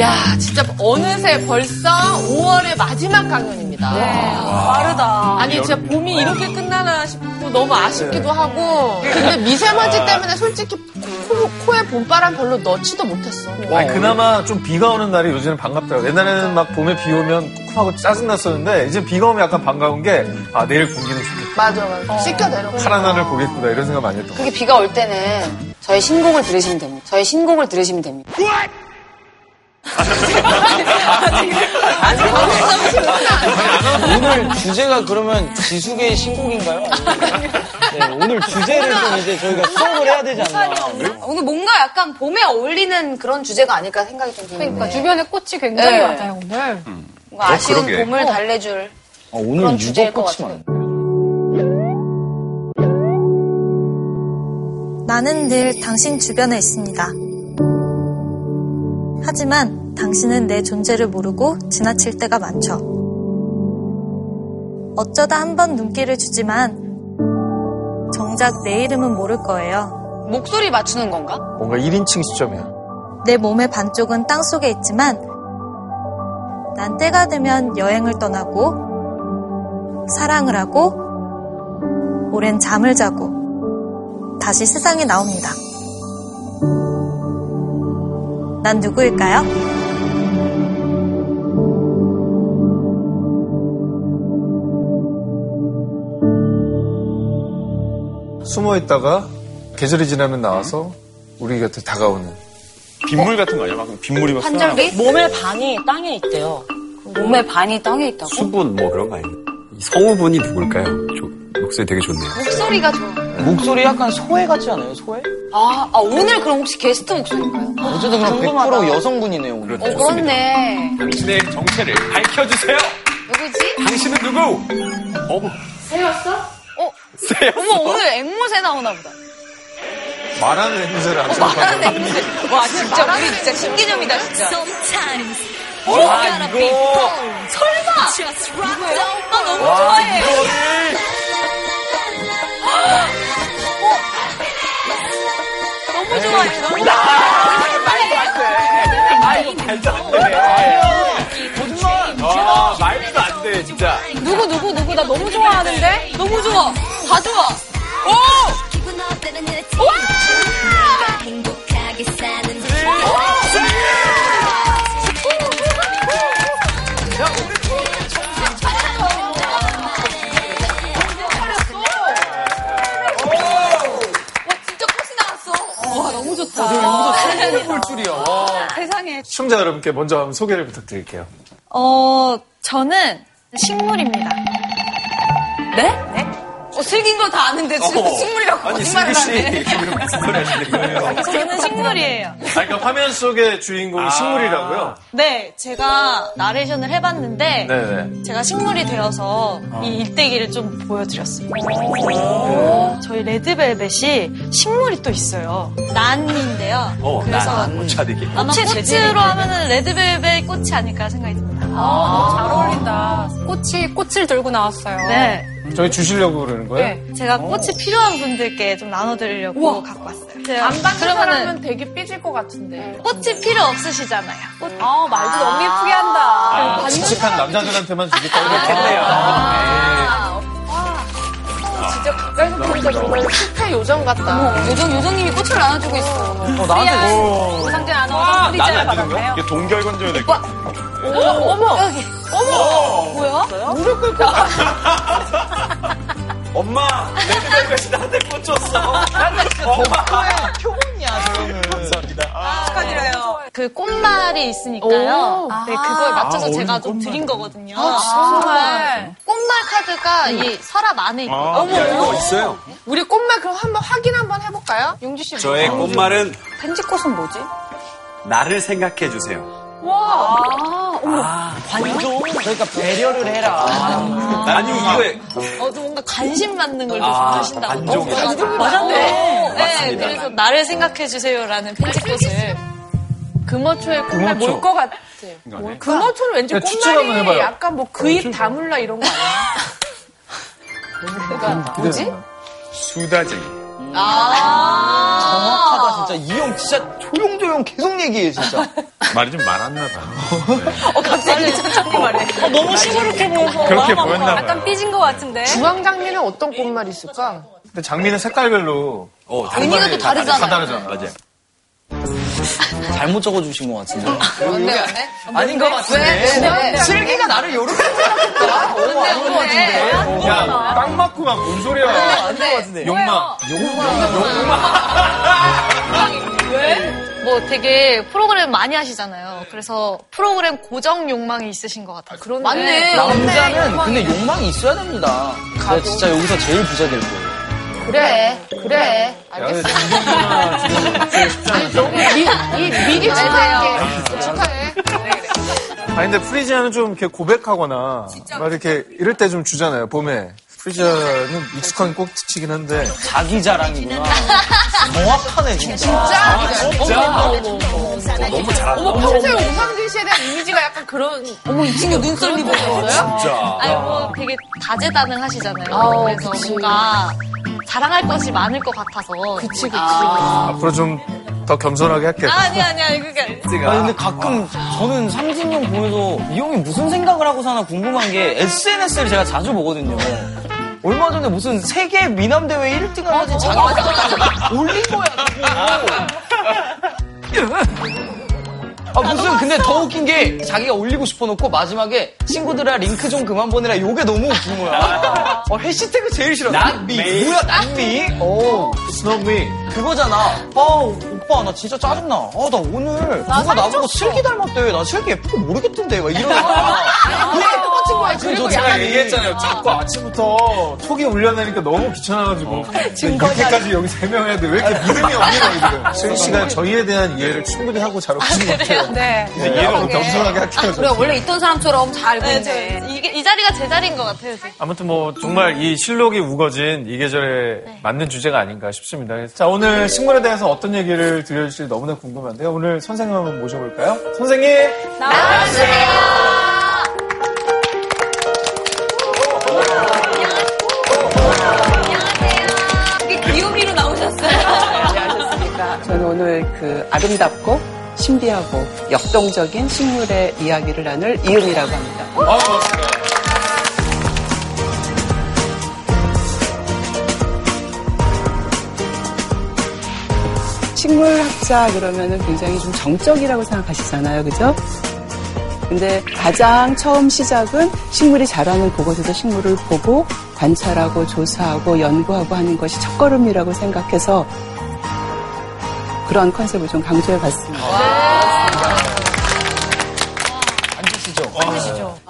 야, 진짜 어느새 벌써 5월의 마지막 강연입니다. 네, 빠르다. 아니, 진짜 봄이 이렇게 끝나나 싶고 너무 아쉽기도 하고. 근데 미세먼지 때문에 솔직히 코, 에 봄바람 별로 넣지도 못했어. 아니, 그나마 좀 비가 오는 날이 요즘은 반갑더라고요. 옛날에는 막 봄에 비 오면 쿵하고 짜증났었는데 이제 비가 오면 약간 반가운 게 아, 내일 공기는 좋겠다. 맞아, 맞아. 씻겨 내려. 파란 하늘 보겠구나 이런 생각 많이 했던 거 그게 비가 올 때는 저희 신곡을 들으시면 됩니다. 저희 신곡을 들으시면 됩니다. 오늘 주제가 그러면 지숙의 신곡인가요? 네, 오늘 주제를 좀 이제 저희가 수업을 해야 되지 않나. 오늘 뭔가 약간 봄에 어울리는 그런 주제가 아닐까 생각이 좀 드는데. 그러니까 주변에 꽃이 굉장히 네. 많아요, 오늘. 뭔가 아쉬운 그러게. 봄을 달래줄 어, 오늘 그런 주제일 것 유독꽃이 같아요. 많네. 나는 늘 당신 주변에 있습니다. 하지만 당신은 내 존재를 모르고 지나칠 때가 많죠. 어쩌다 한 번 눈길을 주지만 정작 내 이름은 모를 거예요. 목소리 맞추는 건가? 뭔가 1인칭 시점이야. 내 몸의 반쪽은 땅 속에 있지만 난 때가 되면 여행을 떠나고 사랑을 하고 오랜 잠을 자고 다시 세상에 나옵니다. 난 누구일까요? 숨어 있다가 계절이 지나면 나와서 우리 곁에 다가오는 빗물 같은 거 아니야? 막 빗물이 막 한절기? 몸의 반이 땅에 있대요. 몸의 반이 땅에 있다고? 수분 뭐 그런 거 아니에요? 이 성우분이 누굴까요? 조- 목소리 되게 좋네요. 목소리가 좋아. 목소리 약간 소혜 같지 않아요? 소혜? 아, 아, 오늘 그럼 혹시 게스트 목소리인가요? 어쨌든 그럼 100% 여성분이네요, 오늘. 어, 그렇네. 당신의 정체를 밝혀주세요! 누구지? 당신은 누구? 어머. 어? 어머, 오늘 앵무새 나오나 보다. 말하는 행세를 안 말하는 앵무새. 와, 진짜, 우리 진짜 신기념이다, 진짜. 오, 와, 이거. 설마! 누구예요? 나 너무 좋아해. 너무 좋아해, 너무 좋아해. 아, 이거 말도 안 돼. 거짓말. 아, 말도 안 돼, 진짜. 누구, 누구, 누구? 나 너무 좋아하는데? 너무 좋아. 다 좋아. 오! 와! 와, 와, 너무 좋다. 볼 줄이야. 와. 세상에. 시청자 여러분께 먼저 한번 소개를 부탁드릴게요. 어, 저는 식물입니다. 네? 네? 어, 슬긴 거 다 아는데 지금 식물이라고 아니, 거짓말을 슬기 씨, 하네. 지금 무슨 소리 하시는 거예요? 저는 식물이에요. 아, 그러니까 화면 속의 주인공이 식물이라고요? 네, 제가 나레이션을 해봤는데 네네. 제가 식물이 되어서 이 일대기를 좀 보여드렸어요. 저희 레드벨벳이 식물이 또 있어요. 난인데요. 어, 그래서 나, 차대기. 아마 꽃으로 하면은 레드벨벳 꽃이 아닐까 생각이 듭니다. 잘 어울린다. 꽃이, 꽃을 들고 나왔어요. 네, 저희 주시려고 그러는 거예요? 네. 제가 꽃이 필요한 분들께 좀 나눠드리려고 갖고 왔어요. 제가 안 받는 그러면은 사람은 되게 삐질 것 같은데. 꽃이 필요 없으시잖아요. 꽃. 아, 말도 너무 예쁘게 한다. 아, 칙칙한 남자들한테만 주겠다고 그랬겠네요. 진짜 가까이서 보니까 정말 실패 요정 같다. 요정, 요정님이 꽃을 나눠주고 있어. 어, 나한테 오상재 아나운서 프리즈를 나는 안 되는 받았네요. 거야? 이게 동결 건져야 될 거. 무릎 꿇고 엄마! 레드벨벳이 나한테 꽃 줬어. 표본이야, 저거는. 축하드려요. 그 꽃말이 있으니까요. 오. 네, 그거에 맞춰서 제가 좀 드린 거거든요. 정말. 꽃말 카드가 이 서랍 안에 있고. 아, 이거 있어요. 우리 꽃말 그럼 한번 확인 한번 해볼까요? 용주 씨. 저의 꽃말은 펜지꽃은 뭐지? 나를 생각해 주세요. 관종? 그러니까 배려를 해라. 아니, 이거에 어, 좀 뭔가 관심 받는 걸좀 아, 좋아하신다고. 관종이라. 어, 맞았네. 네, 맞습니다. 그래서 나를 생각해 주세요라는 편지꽃을. 금어초의 꽃말 금어초. 뭘것 같아? 금어초는 왠지 꽃말이. 약간 뭐 그입 다물라 이런 거 아니야? 그러니까 뭐지? 수다쟁이. 정확하다 진짜 이형 진짜 조용조용 계속 얘기해 진짜. 말이 좀 많았나 봐요. 갑자기 천천히 말해. 너무 시무룩해 보여서. 그렇게 보였나 봐요. 약간 삐진 것 같은데. 주황 장미는 어떤 꽃말이 있을까? 근데 장미는 색깔별로 어, 의미가 또 다르잖아요. 다 다르잖아. 맞아. 잘못 적어주신 것 같은데. 뭔데, 뭔데? 아닌 것 같은데. 슬기가 나를 이렇게 생각했다. 오, 아닌 것 같은데. 야, 딱 맞구만. 뭔 소리야. 아닌 것 같은데. 욕망. 뭐 되게 프로그램 많이 하시잖아요. 그래서 프로그램 고정 욕망이 있으신 것 같아요. 그런 맞네. 남자는 근데 욕망이 있어야 됩니다. 제가 진짜 여기서 제일 부자 될 거예요. 그래, 그래. 쉽지 않아. 너무 미, 이, 미리 축하할게. 축하해. 아니, 근데 프리지아는 좀 이렇게 고백하거나, 막 이렇게 이럴 때 좀 주잖아요, 봄에. 프리지아는 익숙한 꼭지치긴 한데. 자기 자랑이구나. 정확하네, 진짜. 너무 잘한다. 어머, 평소에 오상진 씨에 대한 이미지가 약간 그런. 어머, 이 친구 눈썰 입었어요? 진짜. 아니 뭐 되게 다재다능하시잖아요. 아, 그래서 그치. 뭔가 자랑할 것이 많을 것 같아서. 그치, 그치. 앞으로 좀 더 겸손하게 할게요. 아니 아니 아니 그게 아니라. 아니, 근데 가끔 저는 삼진 형 보면서 이 형이 무슨 생각을 하고 사나 궁금한 게 SNS를 제가 자주 보거든요. 얼마 전에 무슨 세계 미남 대회 1등을 하지 자기가 올린 거야, 그거. 아, 무슨, 근데 더 웃긴 게 자기가 올리고 싶어 놓고 마지막에 친구들아 링크 좀 그만 보내라 요게 너무 웃긴 거야. 어, 해시태그 제일 싫어. 난미. 뭐야? 어. It's not me. 그거잖아. 아, 오빠, 나 진짜 짜증나. 아, 나 오늘 누가 나보고 슬기 닮았대. 나 슬기 예쁘고 모르겠던데. 막 이러는 거야. 왜 똑같은 거야? 그리고 제가 약간 얘기했잖아요. 자꾸 아침부터 톡이 울려내니까 너무 귀찮아가지고. 이렇게까지 여기 설명해야 돼. 왜 이렇게 믿음이 없니, 너희들. 수희 씨가 저희에 대한 이해를 충분히 하고 잘 오신 것 같아요. 네. 이제 이해를 더 겸손하게 할게요. 그래, 원래 있던 사람처럼 잘 알고 네, 있네. 저, 이게 이 자리가 제 자리인 것 같아요. 지금. 아무튼 뭐 정말 이 실록이 우거진 이 계절에 맞는 주제가 아닌가 싶습니다. 자 오늘 식물에 대해서 어떤 얘기를 들려주실지 너무나 궁금한데요. 오늘 선생님 한번 모셔볼까요? 선생님 이게 귀요미로 나오셨어요. 안녕하셨습니까. 저는 오늘 그 아름답고 신비하고 역동적인 식물의 이야기를 나눌 이은이라고 합니다. 아 반갑습니다. 식물학자 그러면은 굉장히 좀 정적이라고 생각하시잖아요. 그죠? 근데 가장 처음 시작은 식물이 자라는 그곳에서 식물을 보고 관찰하고 조사하고 연구하고 하는 것이 첫걸음이라고 생각해서 그런 컨셉을 좀 강조해 봤습니다.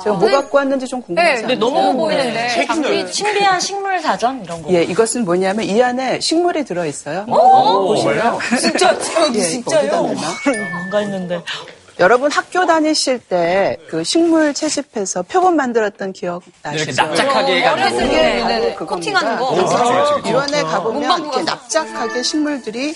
제가 뭐 갖고 왔는지 좀 궁금해요. 네, 너무 보이는데. 신비한 식물 사전 이런 거. 예, 이것은 뭐냐면 이 안에 식물이 들어 있어요. 보시면. 진짜, 예, 진짜요? 뭔가 있는데. 여러분 학교 다니실 때 그 식물 채집해서 표본 만들었던 기억 나시죠? 이렇게 납작하게 해가지고. 어렸을 때 네, 네네. 그겁니다. 코팅하는 거. 그래서 유원에 가보면 문방구 이렇게 가서. 납작하게 식물들이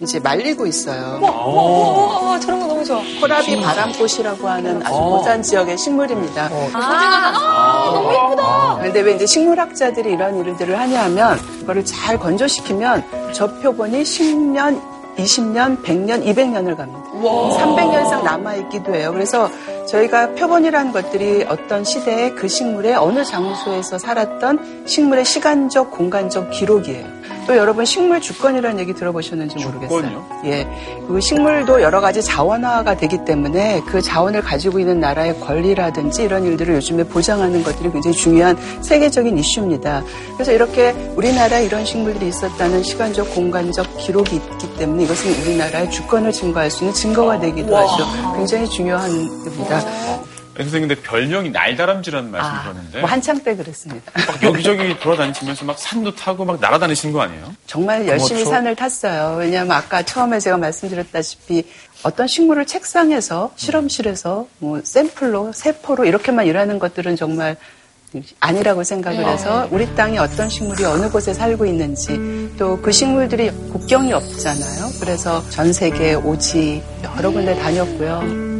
이제 말리고 있어요. 어, 저런 거 너무 좋아. 코라비 바람꽃이라고 하는 아주 고산 지역의 식물입니다. 너무 예쁘다. 그런데 왜 이제 식물학자들이 이런 일들을 하냐면 그거를 잘 건조시키면 저 표본이 10년, 20년, 100년, 200년을 갑니다. 300년 이상 남아있기도 해요. 그래서 저희가 표본이라는 것들이 어떤 시대에 그 식물의 어느 장소에서 살았던 식물의 시간적, 공간적 기록이에요. 또 여러분 식물 주권이라는 얘기 들어보셨는지 모르겠어요. 주권이요? 예. 그 식물도 여러 가지 자원화가 되기 때문에 그 자원을 가지고 있는 나라의 권리라든지 이런 일들을 요즘에 보장하는 것들이 굉장히 중요한 세계적인 이슈입니다. 그래서 이렇게 우리나라에 이런 식물들이 있었다는 시간적, 공간적 기록이 있기 때문에 이것은 우리나라의 주권을 증거할 수 있는 증거가 되기도 하죠. 굉장히 중요한 겁니다. 선생님, 근데 별명이 날다람쥐라는 말씀 아, 들었는데. 뭐 한창 때 그랬습니다. 막 여기저기 돌아다니시면서 막 산도 타고 막 날아다니시는 거 아니에요? 정말 열심히 그렇죠. 산을 탔어요. 왜냐하면 아까 처음에 제가 말씀드렸다시피 어떤 식물을 책상에서 실험실에서 뭐 샘플로 세포로 이렇게만 일하는 것들은 정말 아니라고 생각을 해서 우리 땅에 어떤 식물이 어느 곳에 살고 있는지 또 그 식물들이 국경이 없잖아요. 그래서 전 세계 오지 여러 군데 다녔고요.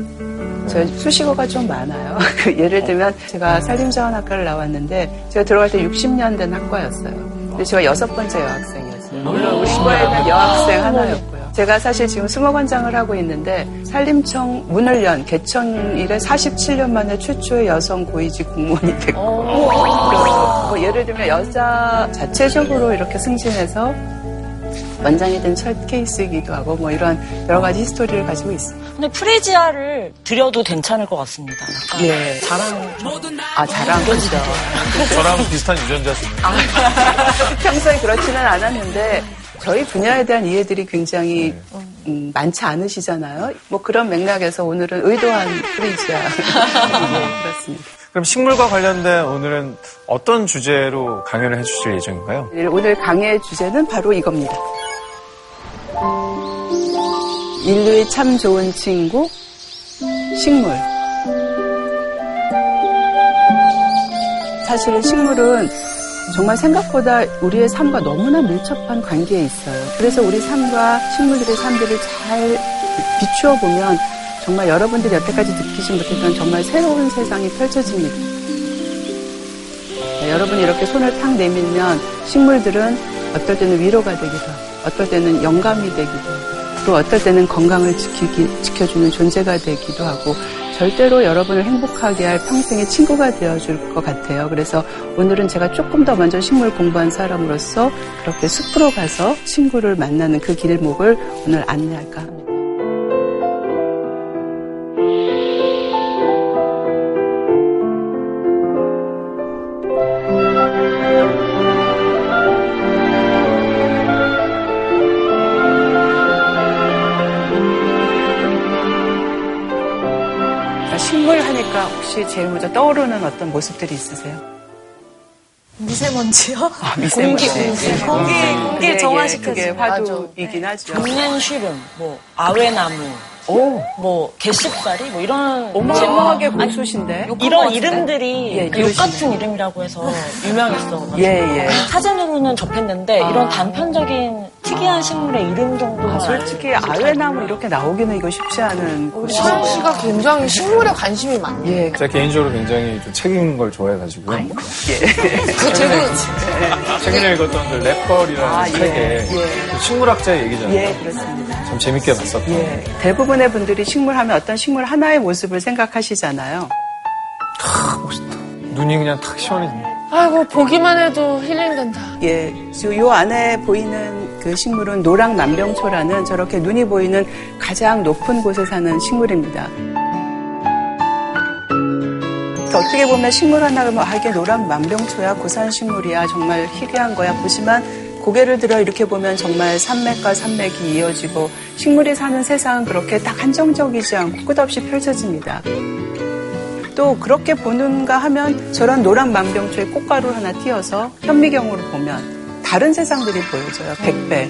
저 수식어가 좀 많아요. 그 예를 들면 제가 산림자원학과를 나왔는데 제가 들어갈 때 60년 된 학과였어요. 근데 제가 여섯 번째 여학생이었어요. 물론 우리 과에는 여학생 하나였고요. 제가 사실 지금 수목원장을 하고 있는데 산림청 문을 연 개천 일에 47년 만에 최초의 여성 고위직 공무원이 됐고 뭐 예를 들면 여자 자체적으로 이렇게 승진해서 원장이 된 첫 케이스이기도 하고 뭐 이런 여러 가지 history를 가지고 있습니다. 근데 프리지아를 드려도 괜찮을 것 같습니다. 약간 예. 자랑 아 자랑 그죠. 저랑 비슷한 유전자시네요. 평소에 그렇지는 않았는데 저희 분야에 대한 이해들이 굉장히 음, 많지 않으시잖아요. 뭐 그런 맥락에서 오늘은 의도한 프리지아 그렇습니다. 그럼 식물과 관련된 오늘은 어떤 주제로 강연을 해주실 예정인가요? 오늘 강의 주제는 바로 이겁니다. 인류의 참 좋은 친구, 식물. 사실은 식물은 정말 생각보다 우리의 삶과 너무나 밀접한 관계에 있어요. 그래서 우리 삶과 식물들의 삶들을 잘 비추어 보면 정말 여러분들이 여태까지 느끼지 못했던 정말 새로운 세상이 펼쳐집니다. 네, 여러분이 이렇게 손을 탁 내밀면 식물들은 어떨 때는 위로가 되기도 하고, 어떨 때는 영감이 되기도 하고, 또 어떨 때는 건강을 지키기, 지켜주는 존재가 되기도 하고, 절대로 여러분을 행복하게 할 평생의 친구가 되어줄 것 같아요. 그래서 오늘은 제가 조금 더 먼저 식물 공부한 사람으로서 그렇게 숲으로 가서 친구를 만나는 그 길목을 오늘 안내할까 합니다. 혹시 제일 먼저 떠오르는 어떤 모습들이 있으세요? 미세먼지요? 아, 미세먼지. 공기, 공기, 그게, 공기 그게 정화시켜주는. 화두이긴 하죠. 장난쉬름, 뭐 아외나무, 오, 뭐 개씹다리, 뭐 이런 어마어마하게 아니, 고수신데. 이런 이름들이 예, 욕 이러시네. 같은 이름이라고 해서 유명했어. 예, 예. 사진으로는 접했는데 이런 단편적인 특이한 식물의 이름 정도는 아, 솔직히 아외나무 이렇게 나오기는 이거 쉽지 않은. 우리 시영 씨가 굉장히 식물에 관심이 많네. 예, 제가 개인적으로 굉장히 좀 책 읽는 걸 좋아해가지고요. 그 책은 최근에 읽었던 그 랩걸이라는 아, 예, 책에 예. 그 식물학자의 얘기잖아요. 예, 그렇습니다. 참 재밌게 봤었던. 예. 대부분의 분들이 식물 하면 어떤 식물 하나의 모습을 생각하시잖아요. 눈이 그냥 탁 시원해집니다. 아이고 보기만 해도 힐링된다. 예, 지금 요 안에 보이는 그 식물은 노랑 만병초라는 저렇게 눈이 보이는 가장 높은 곳에 사는 식물입니다. 그러니까 어떻게 보면 식물 하나가 뭐, 아, 이게 노랑 만병초야, 고산 식물이야, 정말 희귀한 거야. 보지만 고개를 들어 이렇게 보면 정말 산맥과 산맥이 이어지고 식물이 사는 세상은 그렇게 딱 한정적이지 않고 끝없이 펼쳐집니다. 또 그렇게 보는가 하면 저런 노란 만병초에 꽃가루 하나 띄어서 현미경으로 보면 다른 세상들이 보여져요. 100배,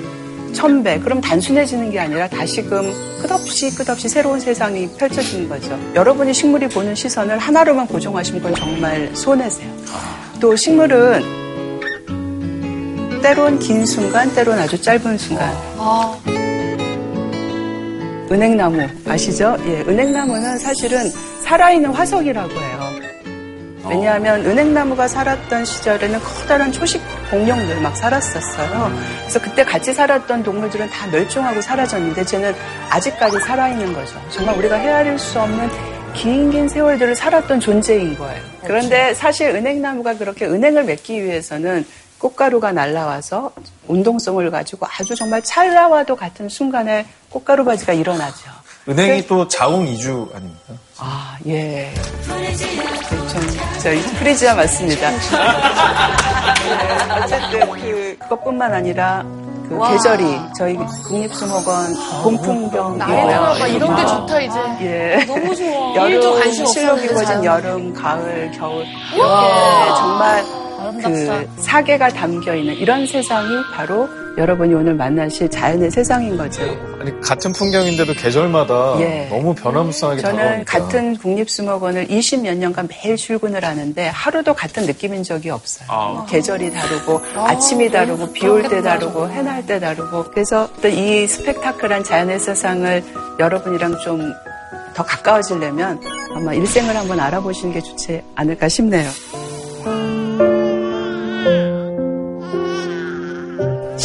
1000배. 그럼 단순해지는 게 아니라 다시금 끝없이 끝없이 새로운 세상이 펼쳐지는 거죠. 여러분이 식물이 보는 시선을 하나로만 고정하시면 그건 정말 손해세요. 또 식물은 때론 긴 순간, 때론 아주 짧은 순간. 은행나무 아시죠? 예, 은행나무는 사실은 살아있는 화석이라고 해요. 왜냐하면 은행나무가 살았던 시절에는 커다란 초식 공룡들 막 살았었어요. 그래서 그때 같이 살았던 동물들은 다 멸종하고 사라졌는데 쟤는 아직까지 살아있는 거죠. 정말 우리가 헤아릴 수 없는 긴긴 세월들을 살았던 존재인 거예요. 그런데 사실 은행나무가 그렇게 은행을 맺기 위해서는 꽃가루가 날라와서 운동성을 가지고 아주 정말 찰나와도 같은 순간에 꽃가루 바지가 일어나죠. 은행이 또 자웅 이주 아닙니까? 아, 예. 전, 저, 이 프리지아 맞습니다. 네, 어쨌든, 그, 그것뿐만 아니라, 그 계절이, 저희 국립수목원 봄풍경이고요. 나이가 이런 게 좋다 이제. 예. 너무 좋아. 여름, 자연. 여름, 가을, 겨울. 이렇게 정말 그 사계가 담겨 있는 이런 세상이 바로 여러분이 오늘 만나실 자연의 세상인 거죠. 아니 같은 풍경인데도 계절마다 예. 너무 변화무쌍하게 저는 다가오니까. 같은 국립수목원을 20몇 년간 매일 출근을 하는데 하루도 같은 느낌인 적이 없어요. 아. 계절이 다르고 아 침이 다르고 비 올 때 다르고 해날 때 다르고 그래서 이 스펙타클한 자연의 세상을 여러분이랑 좀 더 가까워지려면 아마 일생을 한번 알아보시는 게 좋지 않을까 싶네요.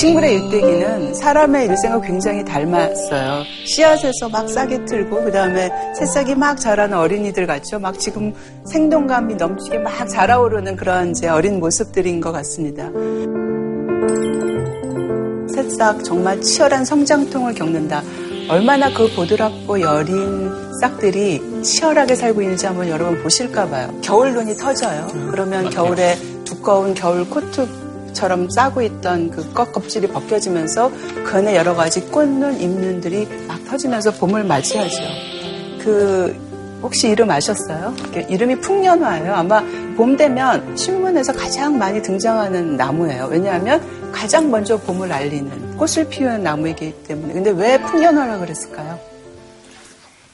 식물의 일대기는 사람의 일생과 굉장히 닮았어요. 씨앗에서 막 싹이 틀고 그다음에 새싹이 막 자라는 어린이들 같죠. 막 지금 생동감이 넘치게 막 자라오르는 그런 이제 어린 모습들인 것 같습니다. 새싹 정말 치열한 성장통을 겪는다. 얼마나 그 보드랍고 여린 싹들이 치열하게 살고 있는지 한번 여러분 보실까 봐요. 겨울 눈이 터져요. 그러면 겨울에 두꺼운 겨울 코트 처럼 싸고 있던 그껍 껍질이 벗겨지면서 그 안에 여러 가지 꽃눈, 잎눈들이 막 터지면서 봄을 맞이하죠. 그 혹시 이름 아셨어요? 이름이 풍년화예요. 아마 봄 되면 신문에서 가장 많이 등장하는 나무예요. 왜냐하면 가장 먼저 봄을 알리는 꽃을 피우는 나무이기 때문에. 근데 왜 풍년화라 그랬을까요?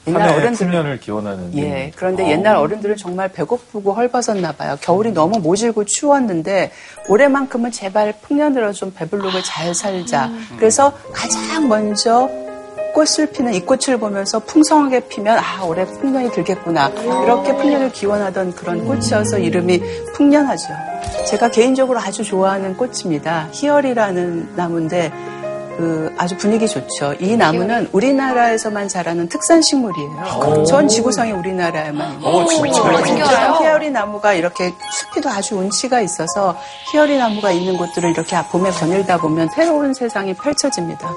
옛날 어른들 풍년을 기원하는. 예. 그런데 어. 옛날 어른들은 정말 배고프고 헐벗었나 봐요. 겨울이 너무 모질고 추웠는데 올해만큼은 제발 풍년으로 좀 배불르고 잘 살자. 음. 그래서 가장 먼저 꽃을 피는 이 꽃을 보면서 풍성하게 피면 아 올해 풍년이 들겠구나 이렇게 풍년을 기원하던 그런 꽃이어서 이름이 풍년하죠. 제가 개인적으로 아주 좋아하는 꽃입니다. 희열이라는 나무인데 그 아주 분위기 좋죠. 이 나무는 우리나라에서만 자라는 특산 식물이에요. 전 지구상에 우리나라에만 있는. 오, 진짜. 희열이 나무가 이렇게 숲이도 아주 운치가 있어서 희열이 나무가 있는 곳들을 이렇게 봄에 거닐다 보면 새로운 세상이 펼쳐집니다.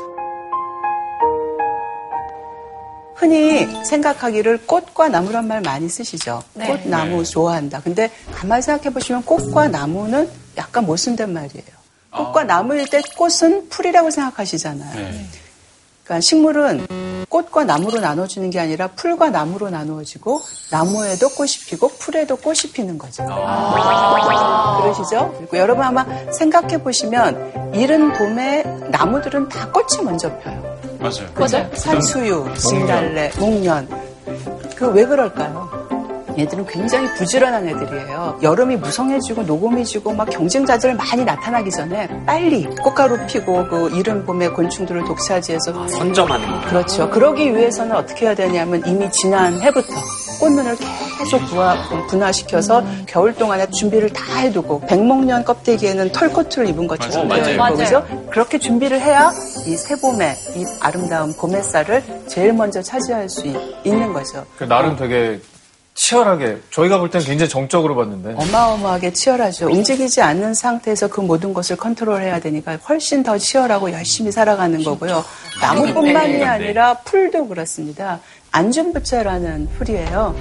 흔히 생각하기를 꽃과 나무란 말 많이 쓰시죠. 네. 꽃, 나무 네. 좋아한다. 근데 가만히 생각해 보시면 꽃과 나무는 약간 모순된 말이에요. 꽃과 아. 나무일 때 꽃은 풀이라고 생각하시잖아요. 네. 그러니까 식물은 꽃과 나무로 나눠지는 게 아니라 풀과 나무로 나누어지고 나무에도 꽃이 피고 풀에도 꽃이 피는 거죠. 아~ 그러시죠? 그리고 여러분 아마 생각해 보시면 이른 봄에 나무들은 다 꽃이 먼저 펴요. 맞아요. 그죠? 산수유, 진달래, 목련. 그 왜 그럴까요? 얘들은 굉장히 부지런한 애들이에요. 여름이 무성해지고 녹음해지고 막 경쟁자들 많이 나타나기 전에 빨리 꽃가루 피고 그 이른 봄에 곤충들을 독차지해서 아, 선점하는 거. 그렇죠. 그러기 위해서는 어떻게 해야 되냐면 이미 지난 해부터 꽃눈을 계속 부화, 분화시켜서 음. 겨울 동안에 준비를 다 해두고 백목련 껍데기에는 털코트를 입은 것처럼 되어 있고 그죠? 그렇게 준비를 해야 이 새봄에 이 아름다운 봄 햇살을 제일 먼저 차지할 수 있는 거죠. 그 나름 되게 치열하게 저희가 볼 때는 굉장히 정적으로 봤는데 어마어마하게 치열하죠. 움직이지 않는 상태에서 그 모든 것을 컨트롤해야 되니까 훨씬 더 치열하고 열심히 살아가는 거고요. 나무뿐만이 네. 아니라 풀도 그렇습니다. 안준부채라는 풀이에요.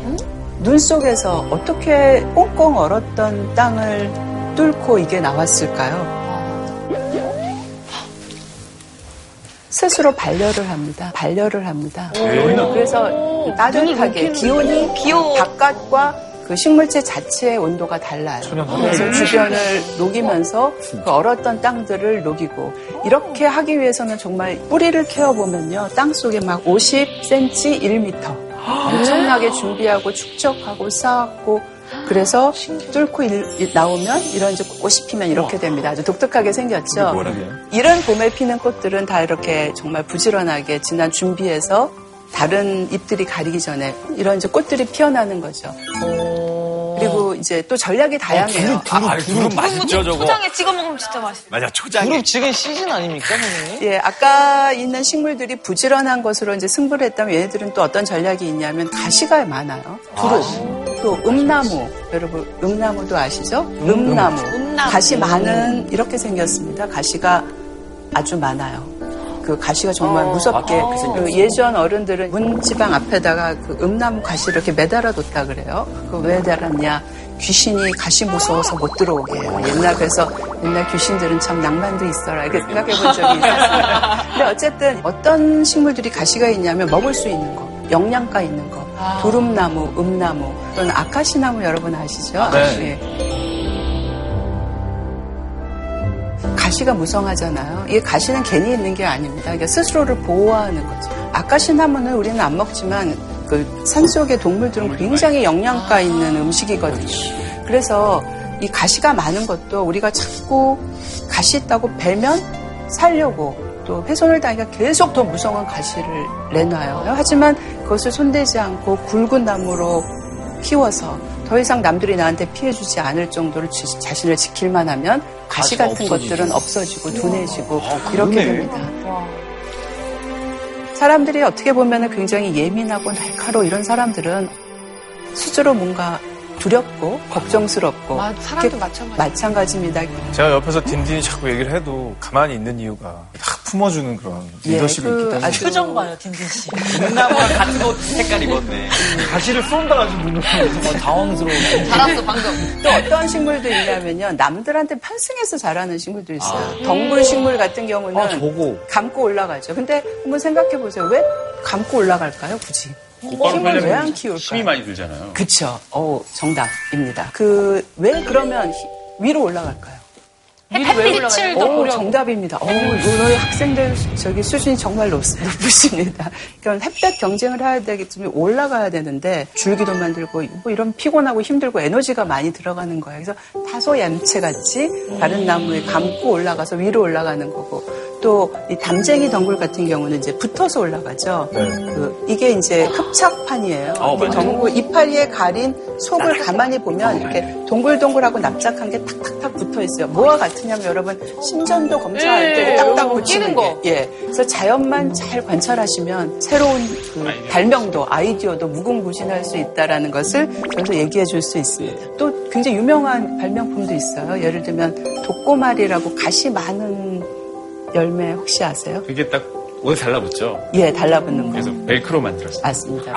눈 속에서 어떻게 꽁꽁 얼었던 땅을 뚫고 이게 나왔을까요? 스스로 반려를 합니다. 반려를 합니다. 그래서 따뜻하게 기온이 기온 바깥과 그 식물체 자체의 온도가 달라요. 그래서 주변을 녹이면서 그 얼었던 땅들을 녹이고 이렇게 하기 위해서는 정말 뿌리를 키워보면요. 땅 속에 막 50cm, 1m 엄청나게 준비하고 축적하고 쌓았고 그래서 뚫고 일, 나오면 이런 이제 꽃이 피면 이렇게 됩니다. 아주 독특하게 생겼죠. 이런 봄에 피는 꽃들은 다 이렇게 정말 부지런하게 지난 준비해서 다른 잎들이 가리기 전에 이런 이제 꽃들이 피어나는 거죠. 그리고 이제 또 전략이 다양해요. 어, 두릅, 두릅, 아, 두릅 맛있죠, 저거. 초장에 찍어 먹으면 진짜 맛있어. 맞아, 초장에. 두릅 지금 시즌 아닙니까, 선생님? 예, 아까 있는 식물들이 부지런한 것으로 이제 승부를 했다면 얘네들은 또 어떤 전략이 있냐면 가시가 많아요. 두릅. 아. 또 음나무 여러분 음나무도 아시죠? 음, 음나무. 음나무 가시 많은 이렇게 생겼습니다. 가시가 아주 많아요. 그 가시가 정말 어, 무섭게 아, 그 예전 어른들은 문지방 앞에다가 그 음나무 가시 이렇게 매달아 뒀다 그래요. 그왜 달았냐? 귀신이 가시 무서워서 못 들어오게 해요. 옛날 그래서 옛날 귀신들은 참 낭만도 있어라 이렇게 생각해 본 적이 있었습니다. 근데 어쨌든 어떤 식물들이 가시가 있냐면 먹을 수 있는 거, 영양가 있는 거. 아. 두릅나무, 음나무 또는 아카시나무 여러분 아시죠? 아, 네. 네. 가시가 무성하잖아요. 이 가시는 괜히 있는 게 아닙니다. 그러니까 스스로를 보호하는 거죠. 아카시나무는 우리는 안 먹지만 그 산속의 동물들은 굉장히 영양가 있는 음식이거든요. 그래서 이 가시가 많은 것도 우리가 자꾸 가시 있다고 베면 살려고 또 훼손을 당하니까 계속 더 무성한 가시를 내놔요. 하지만 그것을 손대지 않고 굵은 나무로 키워서 더 이상 남들이 나한테 피해주지 않을 정도로 지, 자신을 지킬만 하면 가시 같은 없어지죠. 것들은 없어지고 둔해지고 아, 이렇게. 됩니다. 사람들이 어떻게 보면 굉장히 예민하고 날카로워 이런 사람들은 스스로 뭔가 두렵고 걱정스럽고 마- 사람도 마찬가지. 마찬가지 입니다. 제가 옆에서 딘딘이 자꾸 얘기를 해도 가만히 있는 이유가 다 품어주는 그런 리더십이 예, 그 있기 때문에 아주- 표정 봐요, 딘딘 씨. 눈나무랑 같은 옷 색깔 입었네. 가시를 쏜다 가지고 눈을 어, 당황스러워. 잘았어 방금. 또 어떤 식물도 있냐면요. 남들한테 편승해서 자라는 식물도 있어요. 아. 덩굴 식물 같은 경우는 아, 저거. 감고 올라가죠. 근데 한번 생각해 보세요. 왜 감고 올라갈까요, 굳이? 힘을 왜 안 키울까요? 힘이 많이 들잖아요. 그쵸. 어, 정답입니다. 그, 왜 그러면 히- 위로 올라갈까요? 햇빛을 더 오, 보려고. 정답입니다. 오, 오늘 학생들 저기 수준이 정말 높, 높으십니다. 그러니까 햇볕 경쟁을 해야 되기 때문에 올라가야 되는데 줄기도 만들고 뭐 이런 피곤하고 힘들고 에너지가 많이 들어가는 거예요. 그래서 다소 얌체같이 다른 나무에 감고 올라가서 위로 올라가는 거고 또 이 담쟁이 덩굴 같은 경우는 이제 붙어서 올라가죠. 그 이게 이제 흡착판이에요. 어, 맞아요. 덩굴 이파리에 가린 속을 가만히 보면 이렇게 동글동글하고 납작한 게 탁탁탁 붙어 있어요. 뭐와 같 으냐면 여러분 심전도 검사할 때 예, 딱딱 요거 붙이는 끼는 거. 게. 예. 그래서 자연만 잘 관찰하시면 새로운 그 발명도 아이디어도 무궁무진할 수 있다라는 것을 저도 얘기해 줄 수 있습니다. 또 굉장히 유명한 발명품도 있어요. 예를 들면 독고말이라고 가시 많은 열매 혹시 아세요? 그게 딱 옷에 달라붙죠. 예, 달라붙는 거. 그래서 벨크로 만들었어요. 맞습니다.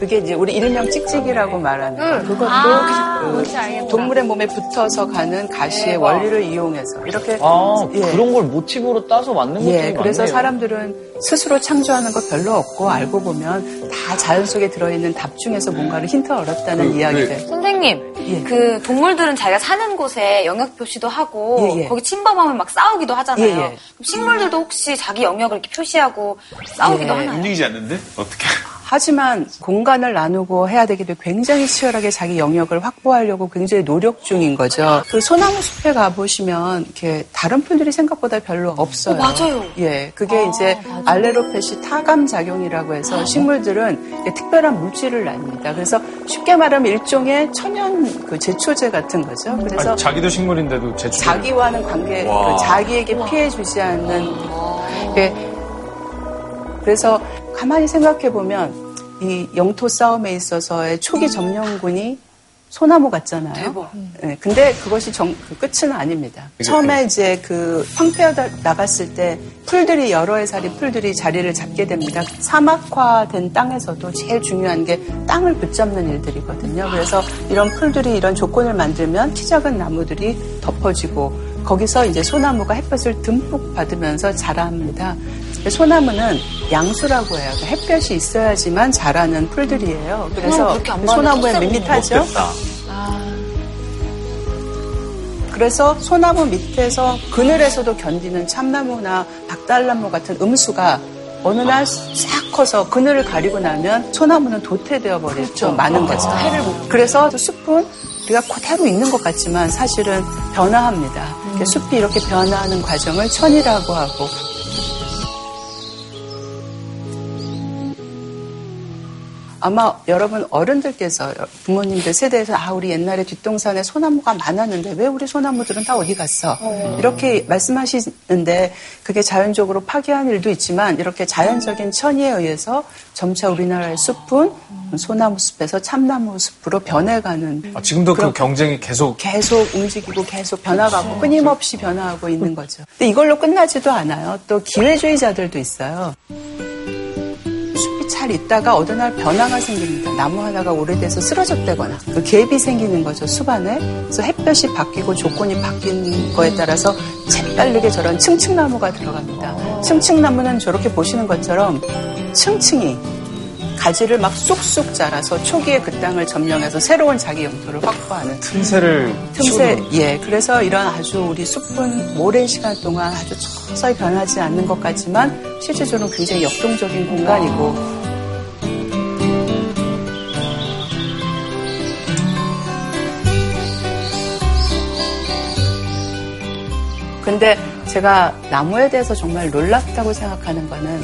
그게 이제 우리 일명 찍찍이라고 말하는 거. 그것도 아, 그. 동물의 몸에 붙어서 가는 가시의 원리를 이용해서 이렇게 아, 예. 그런 걸 모티브로 따서 만든 것들이 예, 그래서 많네요. 사람들은 스스로 창조하는 거 별로 없고 알고 보면 다 자연 속에 들어있는 답 중에서 뭔가를 힌트 얻었다는 이야기를. 선생님, 예. 그 동물들은 자기가 사는 곳에 영역 표시도 하고 예, 예. 거기 침범하면 막 싸우기도 하잖아요. 예, 예. 그럼 식물들도 혹시 자기 영역을 이렇게 표시하고 싸우기도 예. 하나요? 움직이지 않는데? 어떻게. 하지만 공간을 나누고 해야 되기 때문에 굉장히 치열하게 자기 영역을 확보하려고 굉장히 노력 중인 거죠. 그 소나무 숲에 가보시면 이렇게 다른 풀들이 생각보다 별로 없어요. 어, 맞아요. 예, 그게 이제 알레로펫이 타감 작용이라고 해서 식물들은 이게 특별한 물질을 납니다. 그래서 쉽게 말하면 일종의 천연 그 제초제 같은 거죠. 그래서 아니, 자기도 식물인데도 제출. 자기와는 관계, 그 자기에게 피해 주지 않는. 예. 그래서 가만히 생각해 보면 이 영토 싸움에 있어서의 초기 점령군이 소나무 같잖아요. 네, 근데 그것이 정, 그 끝은 아닙니다. 처음에 이제 그 황폐어 나갔을 때 풀들이 여러 해살이 풀들이 자리를 잡게 됩니다. 사막화된 땅에서도 제일 중요한 게 땅을 붙잡는 일들이거든요. 그래서 이런 풀들이 이런 조건을 만들면 키 작은 나무들이 덮어지고 거기서 이제 소나무가 햇볕을 듬뿍 받으면서 자랍니다. 소나무는 양수라고 해요. 그러니까 햇볕이 있어야지만 자라는 풀들이에요. 그래서 소나무에 밋밋하죠. 먹겠다. 그래서 소나무 밑에서 그늘에서도 견디는 참나무나 박달나무 같은 음수가 어느 날 싹 커서 그늘을 가리고 나면 소나무는 도태되어 버릴 죠 많은 거죠. 그래서 숲은 우리가 그대로 있는 것 같지만 사실은 변화합니다. 숲이 이렇게 변화하는 과정을 천이라고 하고 아마 여러분 어른들께서 부모님들 세대에서 아 우리 옛날에 뒷동산에 소나무가 많았는데 왜 우리 소나무들은 다 어디 갔어? 이렇게 말씀하시는데 그게 자연적으로 파괴한 일도 있지만 이렇게 자연적인 천의에 의해서 점차 우리나라의 숲은 소나무 숲에서 참나무 숲으로 변해가는 아, 지금도 그 경쟁이 계속 계속 움직이고 계속 변화가고 끊임없이 변화하고 있는 거죠. 근데 이걸로 끝나지도 않아요. 또 기회주의자들도 있어요. 잘 있다가 어느 날 변화가 생깁니다. 나무 하나가 오래돼서 쓰러졌다거나 그 갭이 생기는 거죠 숲 안에. 그래서 햇볕이 바뀌고 조건이 바뀐 거에 따라서 재빠르게 저런 층층나무가 들어갑니다. 층층나무는 저렇게 보시는 것처럼 층층이 가지를 막 쑥쑥 자라서 초기에 그 땅을 점령해서 새로운 자기 영토를 확보하는 틈새를 틈새, 치우는 예. 그래서 이런 아주 우리 숲은 오랜 시간 동안 아주 서서히 변하지 않는 것 같지만 실제적으로 굉장히 역동적인 공간이고 근데 제가 나무에 대해서 정말 놀랍다고 생각하는 거는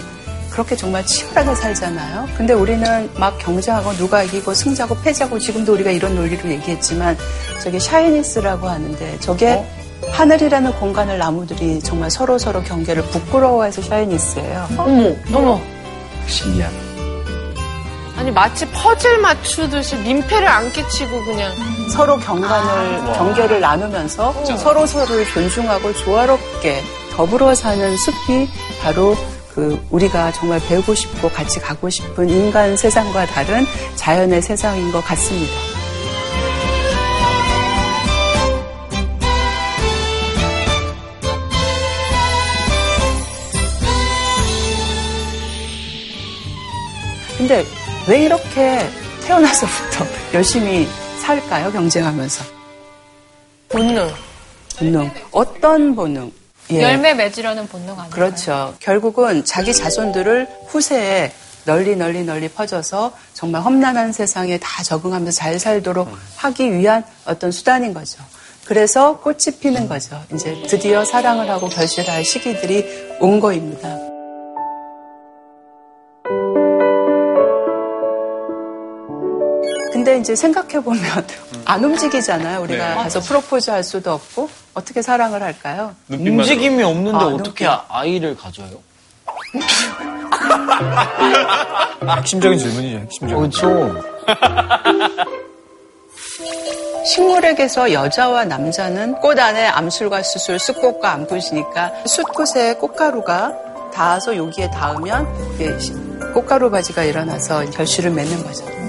그렇게 정말 치열하게 살잖아요. 근데 우리는 막 경쟁하고 누가 이기고 승자고 패자고 지금도 우리가 이런 논리로 얘기했지만 저게 shyness라고 하는데 저게 하늘이라는 공간을 나무들이 정말 서로 서로 경계를 부끄러워해서 shyness예요. 어머, 어머. 신기한. 아니 마치 퍼즐 맞추듯이 민폐를 안 끼치고 그냥. 서로 경관을 경계를 나누면서 서로 서로를 존중하고 조화롭게 더불어 사는 숲이 바로 그 우리가 정말 배우고 싶고 같이 가고 싶은 인간 세상과 다른 자연의 세상인 것 같습니다. 근데 왜 이렇게 태어나서부터 열심히 살까요? 경쟁하면서. 본능. 본능. 어떤 본능? 예. 열매 맺으려는 본능 아니에요? 그렇죠. 결국은 자기 자손들을 후세에 널리 널리 널리 퍼져서 정말 험난한 세상에 다 적응하면서 잘 살도록 하기 위한 어떤 수단인 거죠. 그래서 꽃이 피는 거죠. 이제 드디어 사랑을 하고 결실할 시기들이 온 거입니다. 근데 이제 생각해보면 안 움직이잖아요. 우리가 네. 가서 프로포즈 할 수도 없고 어떻게 사랑을 할까요? 움직임이 없는데 아, 어떻게 눈빛. 아이를 가져요? 핵심적인 질문이죠, 핵심적인. 그렇죠. 식물에게서 여자와 남자는 꽃 안에 암술과 수술, 쑥꽃과 암꽃이니까 숫꽃에 꽃가루가 닿아서 여기에 닿으면 꽃가루 바지가 일어나서 결실을 맺는 거죠.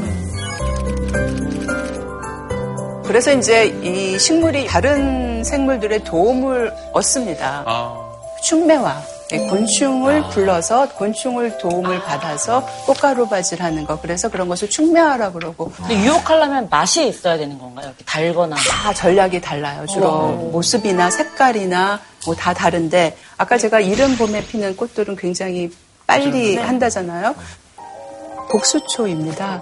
그래서 이제 이 식물이 다른 생물들의 도움을 얻습니다. 아. 충매화. 예, 곤충을 불러서 곤충을 도움을 받아서 꽃가루 바지를 하는 거. 그래서 그런 것을 충매화라고 그러고 근데 유혹하려면 맛이 있어야 되는 건가요? 이렇게 달거나. 다 전략이 달라요. 주로 모습이나 색깔이나 뭐 다 다른데 아까 제가 이른 봄에 피는 꽃들은 굉장히 빨리 한다잖아요. 복수초입니다.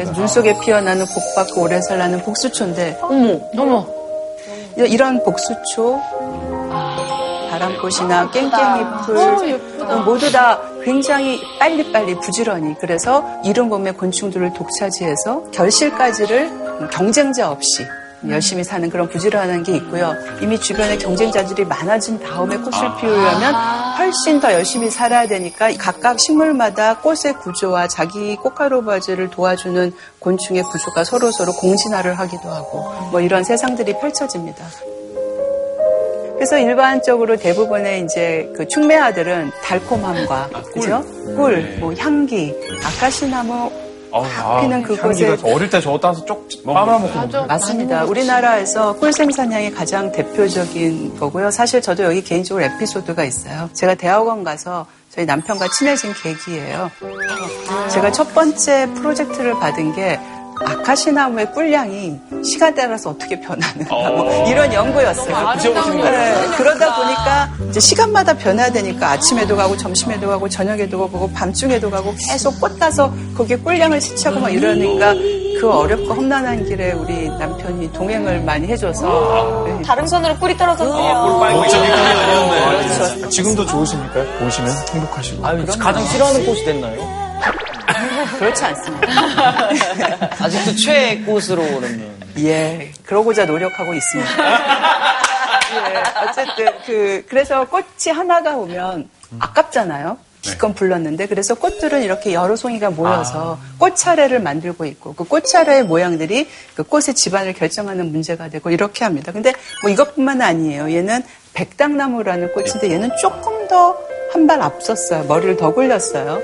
그래서 눈 속에 피어나는 복 받고 오래 살라는 복수초인데 어머, 어머. 이런 복수초, 바람꽃이나 깽깽이풀. 어, 모두 다 굉장히 빨리빨리 부지런히. 그래서 이른 봄에 곤충들을 독차지해서 결실까지를 경쟁자 없이 열심히 사는 그런 부지런한 게 있고요. 이미 주변에 경쟁자들이 많아진 다음에 꽃을 피우려면 훨씬 더 열심히 살아야 되니까 각각 식물마다 꽃의 구조와 자기 꽃가루 바지를 도와주는 곤충의 구조가 서로 서로 공진화를 하기도 하고 뭐 이런 세상들이 펼쳐집니다. 그래서 일반적으로 대부분의 이제 그 충매아들은 달콤함과 그죠? 꿀, 뭐 향기, 아카시나무 확 피는 그곳에 향기가 어릴 때 저거 따서 쪽 빨아먹고. 맞습니다. 우리나라에서 꿀 생산량이 가장 대표적인 거고요. 사실 저도 여기 개인적으로 에피소드가 있어요. 제가 대학원 가서 저희 남편과 친해진 계기예요. 제가 첫 번째 프로젝트를 받은 게 아카시나무의 꿀량이 시간 따라서 어떻게 변하는가 뭐 이런 연구였어요. 네, 그러다 보니까 이제 시간마다 변화되니까 아침에도 가고 점심에도 가고 저녁에도 가고 밤중에도 가고 계속 꽃 따서 거기에 꿀량을 채취하고 막 이러니까 그 어렵고 험난한 길에 우리 남편이 동행을 많이 해줘서 네, 다른 손으로 꿀이 떨어졌네요. 그렇죠. 지금도 좋으십니까? 보시면 행복하시고. 아유, 가장 싫어하는 꽃이 됐나요? 그렇지 않습니다. 아직도 최애 꽃으로 그러면. 예, 그러고자 노력하고 있습니다. 예, 어쨌든 그 그래서 꽃이 하나가 오면 아깝잖아요. 기껏 불렀는데 그래서 꽃들은 이렇게 여러 송이가 모여서 꽃차례를 만들고 있고 그 꽃차례의 모양들이 그 꽃의 집안을 결정하는 문제가 되고 이렇게 합니다. 근데 뭐 이것뿐만 아니에요. 얘는 백당나무라는 꽃인데 얘는 조금 더 한 발 앞섰어요. 머리를 더 굴렸어요.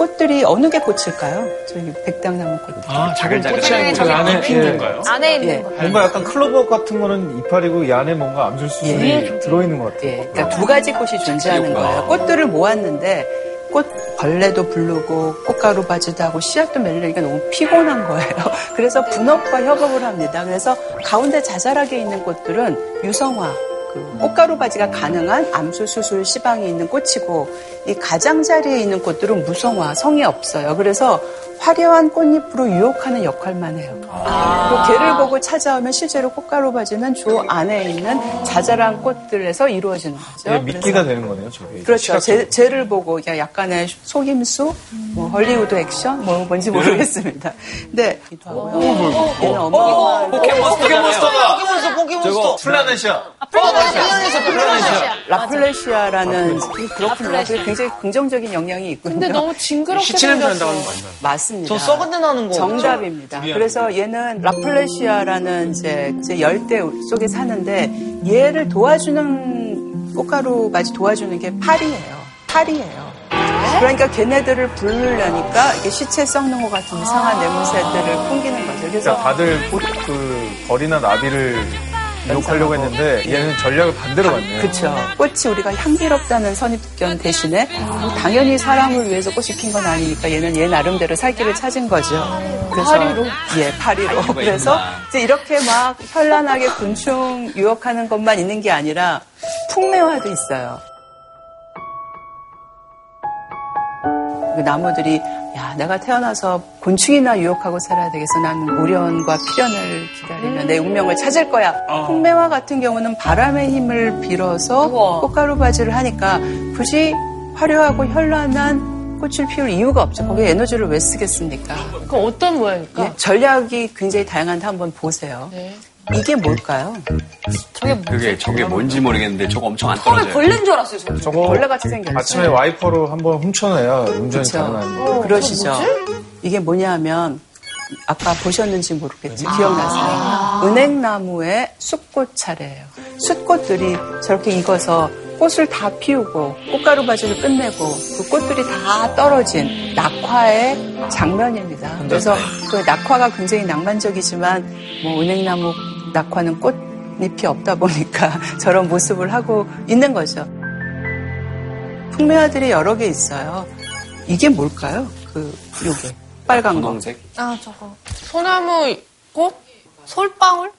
꽃들이 어느 게 꽃일까요? 저기 백당나무 꽃. 아, 자글자글. 꽃이 저기 안에 예. 건가요? 안에 있는 예. 거. 뭔가 약간 클로버 같은 거는 이파리고 이 안에 뭔가 암술수술이 예. 들어있는 것 같아요. 예, 그러니까 두 가지 꽃이 존재하는 거예요. 꽃들을 모았는데 꽃 벌레도 부르고 꽃가루 바지도 하고 씨앗도 맺으니까 너무 피곤한 거예요. 그래서 분업과 협업을 합니다. 그래서 가운데 자잘하게 있는 꽃들은 유성화, 그 꽃가루 바지가 가능한 암수 수술 시방이 있는 꽃이고 이 가장자리에 있는 꽃들은 무성화, 성이 없어요. 그래서 화려한 꽃잎으로 유혹하는 역할만 해요. 그 개를 보고 찾아오면 실제로 꽃가루 바지는 주 안에 있는 자잘한 꽃들에서 이루어지는 거죠. 예, 미끼가 되는 거네요, 저게. 그렇죠. 제, 쟤를 보고 약간의 속임수, 뭐 헐리우드 액션, 뭐 뭔지 모르겠습니다. 근데 얘는 어마어마한 포켓몬스터다! 포켓몬스터, 포켓몬스터. 플라넷이야. 플라넷 이야, 플라넷이야. 라플레시아라는 그렇군요. 그게 굉장히 긍정적인 영향이 있군요. 근데 너무 징그럽게 시체 냄새 난다고 생겼어. 하는 거 맞나요? 맞습니다. 저 썩은 데 나는 거. 정답입니다. 그래서 얘는 라플레시아라는 이제, 이제 열대 속에 사는데 얘를 도와주는 꽃가루받이 도와주는 게 파리예요. 파리예요. 그러니까 걔네들을 부르려니까 이게 시체 썩는 것 같은 이상한 냄새들을 풍기는 거죠. 그래서 그러니까 다들 꽃, 그, 벌이나 나비를 유혹하려고 했는데 얘는 전략을 반대로 갔네요. 그렇죠. 꽃이 우리가 향기롭다는 선입견 대신에 뭐 당연히 사람을 위해서 꽃이 핀 건 아니니까 얘는 얘 나름대로 살 길을 찾은 거죠. 그래서 파리로? 예, 파리로. 그래서 이제 이렇게 막 현란하게 곤충 유혹하는 것만 있는 게 아니라 풍매화도 있어요. 그 나무들이 야 내가 태어나서 곤충이나 유혹하고 살아야 되겠어. 나는 오련과 필연을 기다리며 내 운명을 찾을 거야. 풍매화 같은 경우는 바람의 힘을 빌어서 꽃가루 바지를 하니까 굳이 화려하고 현란한 꽃을 피울 이유가 없죠. 거기에 에너지를 왜 쓰겠습니까? 그럼 어떤 모양일까? 예, 전략이 굉장히 다양한데 한번 보세요. 네. 이게 뭘까요? 그게 저게 뭔지 모르겠는데 저거 엄청 안 처음에 떨어져요. 벌레인 줄 알았어요, 저는. 저거 벌레같이 생겼죠 아침에 와이퍼로 한번 훔쳐내야 운전이 그쵸. 가능한. 그러시죠. 이게 뭐냐면 아까 보셨는지 모르겠지 기억나세요? 은행나무의 숫꽃 차례예요. 숫꽃들이 저렇게 익어서 꽃을 다 피우고 꽃가루 바지를 끝내고 그 꽃들이 다 떨어진 낙화의 장면입니다. 그래서 그 낙화가 굉장히 낭만적이지만 뭐 은행나무 낙화는 꽃잎이 없다 보니까 저런 모습을 하고 있는 거죠. 풍매화들이 여러 개 있어요. 이게 뭘까요? 그 요게 빨간 거 분홍색. 아, 저거. 소나무 꽃? 솔방울?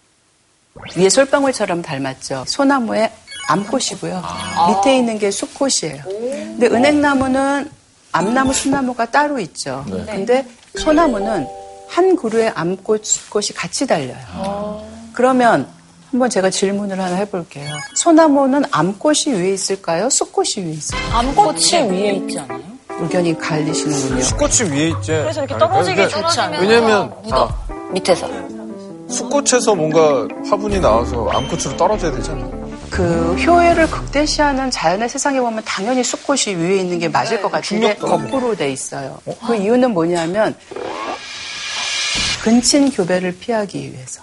위에 솔방울처럼 닮았죠. 소나무의 암꽃이고요. 밑에 있는 게 수꽃이에요. 근데 은행나무는 암나무, 순나무가 따로 있죠. 근데 소나무는 한 그루의 암꽃, 수꽃이 같이 달려요. 그러면 한번 제가 질문을 하나 해볼게요. 소나무는 암꽃이 위에 있을까요? 수꽃이 위에 있을까요? 암꽃이 위에 있지 않아요? 의견이 갈리시는군요. 수꽃이 위에 있지. 그래서 이렇게 떨어지기 좋지 않아요? 왜냐면, 아, 밑에서. 수꽃에서 뭔가 화분이 나와서 암꽃으로 떨어져야 되잖아. 그 효율을 극대시하는 자연의 세상에 보면 당연히 수꽃이 위에 있는 게 맞을 것 같은데 거꾸로 돼 있어요. 그 이유는 뭐냐면 근친 교배를 피하기 위해서.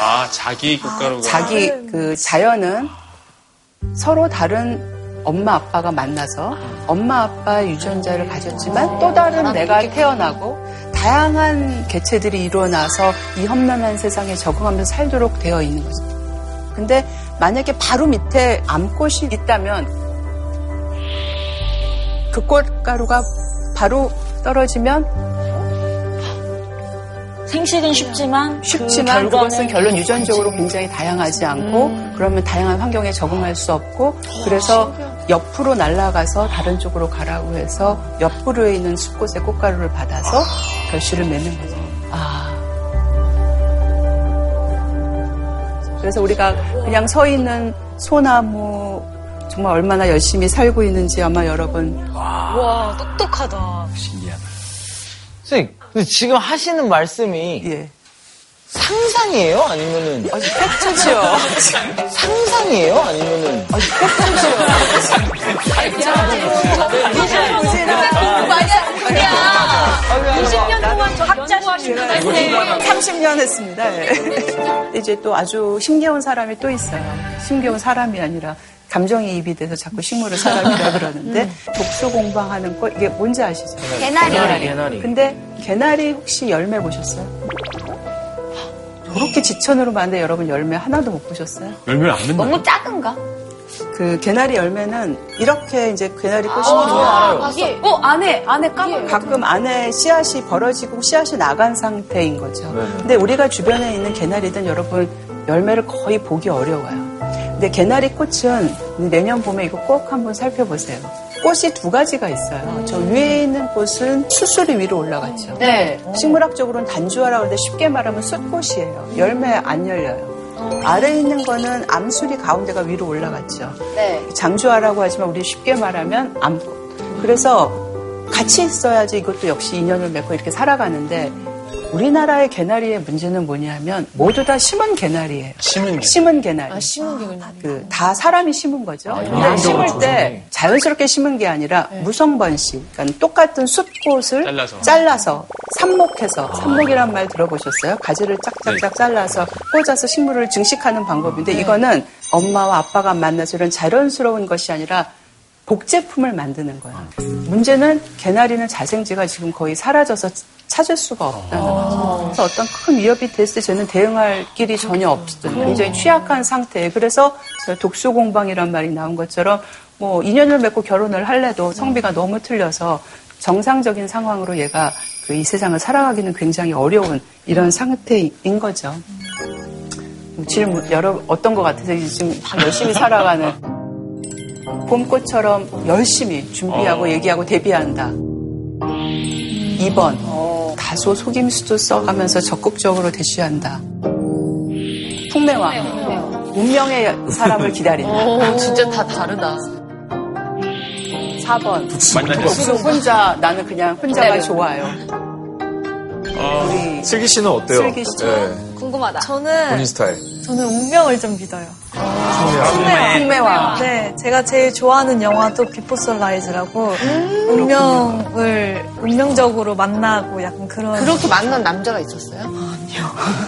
아, 자기 꽃가루가. 자기 그 자연은 서로 다른 엄마 아빠가 만나서 엄마 아빠 유전자를 가졌지만 또 다른 내가 태어나고 다양한 개체들이 일어나서 이 험난한 세상에 적응하면서 살도록 되어 있는 거죠. 근데 만약에 바로 밑에 암꽃이 있다면 그 꽃가루가 바로 떨어지면 생식은 쉽지만 쉽지만 그 그것은 결론 유전적으로 굉장히 다양하지 않고 그러면 다양한 환경에 적응할 수 없고 그래서 옆으로 날아가서 다른 쪽으로 가라고 해서 옆으로에 있는 숲꽃의 꽃가루를 받아서 결실을 맺는 거죠. 아. 그래서 우리가 그냥 서 있는 소나무 정말 얼마나 열심히 살고 있는지 아마 여러분 와, 똑똑하다. 신기하다. 선생님, 근데 지금 하시는 말씀이 예. 상상이에요? 아니면은 아주 팩트죠. 상상이에요? 아니면은 아, 20년 동안 저 연구하신 분들 30년 했습니다. 예. 이제 또 아주 힘겨운 사람이 또 있어요. 힘겨운 사람이 아니라 감정이입이 돼서 자꾸 식물을 사람이라 그러는데 독서 공방하는 거 이게 뭔지 아시죠? 개나리. 개나리. 근데 개나리 혹시 열매 보셨어요? 저렇게 지천으로 봤는데 여러분 열매 하나도 못 보셨어요? 열매를 안 맺나? 너무 작은가? 그 개나리 열매는 이렇게 이제 개나리 꽃이 알아요. 이게, 어, 안에, 안에 까만 가끔 안에 씨앗이 벌어지고 씨앗이 나간 상태인 거죠. 근데 우리가 주변에 있는 개나리든 여러분 열매를 거의 보기 어려워요. 근데 개나리 꽃은 내년 봄에 이거 꼭 한번 살펴보세요. 꽃이 두 가지가 있어요. 저 위에 있는 꽃은 수술이 위로 올라갔죠. 네. 식물학적으로는 단주화라고 하는데 쉽게 말하면 숫꽃이에요. 열매 안 열려요. 아래에 있는 거는 암술이 가운데가 위로 올라갔죠. 네. 장주화라고 하지만 우리 쉽게 말하면 암꽃. 그래서 같이 있어야지 이것도 역시 인연을 맺고 이렇게 살아가는데 우리나라의 개나리의 문제는 뭐냐면 모두 다 심은 개나리예요. 심은 개. 심은 개나리. 아, 심은 개구나. 그다 사람이 심은 거죠. 근데 인간적으로 심을 때 자연스럽게 심은 게 아니라 무성번식, 그러니까 똑같은 숲꽃을 잘라서. 잘라서 삽목해서 삽목이란 말 들어보셨어요? 가지를 짝짝짝 잘라서 꽂아서 식물을 증식하는 방법인데 이거는 엄마와 아빠가 만나서 이런 자연스러운 것이 아니라 복제품을 만드는 거야. 문제는 개나리는 자생지가 지금 거의 사라져서 찾을 수가 없다는 거죠. 그래서 어떤 큰 위협이 됐을 때 저는 대응할 길이 전혀 없었던 굉장히 취약한 상태에 그래서 저 독수공방이란 말이 나온 것처럼 뭐 인연을 맺고 결혼을 할래도 성비가 너무 틀려서 정상적인 상황으로 얘가 그 이 세상을 살아가기는 굉장히 어려운 이런 상태인 거죠. 질문 여러 어떤 것 같아서 지금 열심히 살아가는 봄꽃처럼 열심히 준비하고 얘기하고 데뷔한다. 2번 다소 속임수도 써가면서 적극적으로 대쉬한다. 풍매왕 운명의 사람을 기다린다. 오, 진짜 다 다르다. 4번 만나죠. 독수 혼자 나는 그냥 혼자가 좋아요. 우리 슬기 씨는 어때요? 슬기 씨. 네, 궁금하다. 본인 저는 스타일. 저는 운명을 좀 믿어요. 풍매왕 네, 제가 제일 좋아하는 영화도 비포 선라이즈라고 음. 운명을 운명적으로 만나고 약간 그런 그렇게 만난 남자가 있었어요?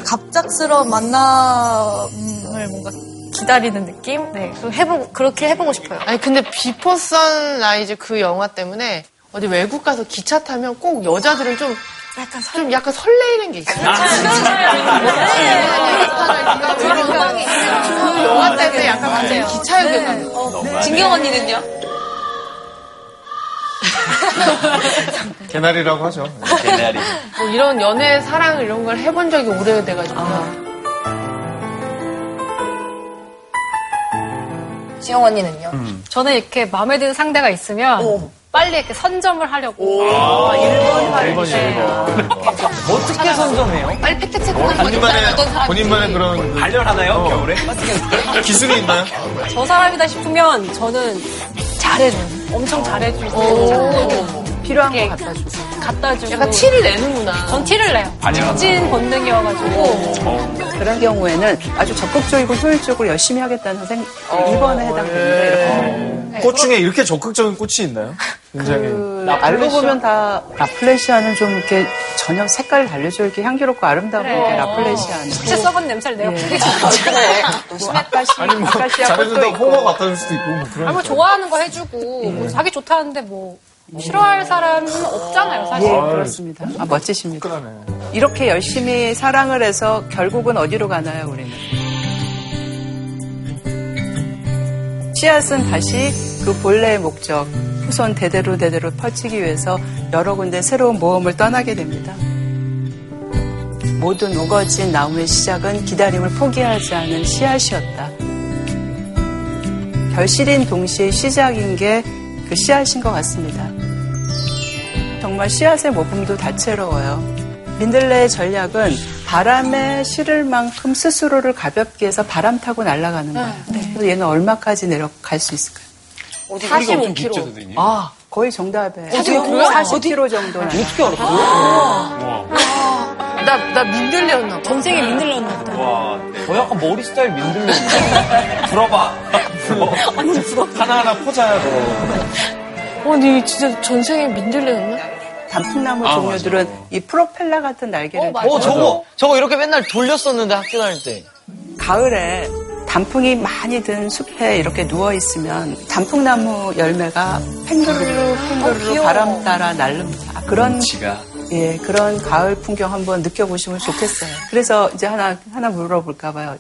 갑작스러운 만남을 뭔가 기다리는 느낌? 네, 그 해보 그렇게 해보고 싶어요. 아니 근데 비포 선라이즈 그 영화 때문에 어디 외국 가서 기차 타면 꼭 여자들은 좀 약간 좀 약간 설레이는 게 있어요. 그 영화 때문에 약간 완전 기차역에 가는 진경 언니는요? 개나리라고 하죠. 개나리. 뭐 이런 연애, 사랑 이런 걸 해본 적이 오래돼가지고. 지영 언니는요? 저는 이렇게 마음에 드는 상대가 있으면 빨리 이렇게 선점을 하려고. 아, 1번 어떻게 선점해요? 빨리 팩트체크하는 거죠. 본인만의, 어떤 사람이 본인만의 그런 그 단련하나요, 겨울에? 기술이 있나요? 저 사람이다 싶으면 저는 잘해줘요. 엄청 잘해주고. 필요한 거 갖다 주고 갖다 주고. 약간 티를 내는구나. 전 티를 내요. 직진 본능이어가지고. 그런 경우에는 아주 적극적이고 효율적으로 열심히 하겠다는 생 2번에 해당됩니다. 이렇게. 꽃 중에 이렇게 적극적인 꽃이 있나요? 굉장히. 그 알고 보면 다 라플레시아는 좀 이렇게 전혀 색깔을 달려줘 이렇게 향기롭고 아름다운 게 라플레시아는. 혹시 썩은 냄새를 내가 뿌리지 뭐 아까시 아니, 뭐, 아카시아 꽃도 잘해준다고. 홍어 갖다 줄 수도 있고, 뭐 그런. 아, 뭐 좋아하는 거 해주고 뭐 자기 좋다는데 뭐 싫어할 사람은 없잖아요, 사실. 예, 그렇습니다. 아, 멋지십니다. 그러네. 이렇게 열심히 사랑을 해서 결국은 어디로 가나요, 우리는? 씨앗은 다시 그 본래의 목적, 후손 대대로 대대로 펼치기 위해서 여러 군데 새로운 모험을 떠나게 됩니다. 모든 우거진 나무의 시작은 기다림을 포기하지 않은 씨앗이었다. 결실인 동시에 시작인 게 그 씨앗인 것 같습니다. 정말 씨앗의 모품도 다채로워요. 민들레의 전략은 바람에 실을 만큼 스스로를 가볍게 해서 바람 타고 날아가는 거예요. 그래서 얘는 얼마까지 내려갈 수 있을까요? 45kg. 아, 거의 정답이에요. 어떻게 그래요? 40kg 정도는. 어떻게 알았어요? 나, 나 민들레였나 봐. 전생에 민들레였나 보다. 와, 저 약간 머리 스타일 민들레인데. 불어봐. 불어. 하나하나 포자야, 너. 어, 니 진짜 전생에 민들레였나? 단풍나무 종류들은 이 프로펠러 같은 날개를 어, 저거, 저거 이렇게 맨날 돌렸었는데 학교 다닐 때. 가을에 단풍이 많이 든 숲에 이렇게 누워 있으면 단풍나무 열매가 팽그르르 팽그르르 바람 따라 날릅니다. 그런 지가. 예 그런 가을 풍경 한번 느껴보시면 좋겠어요. 그래서 이제 하나 하나 물어볼까 봐요.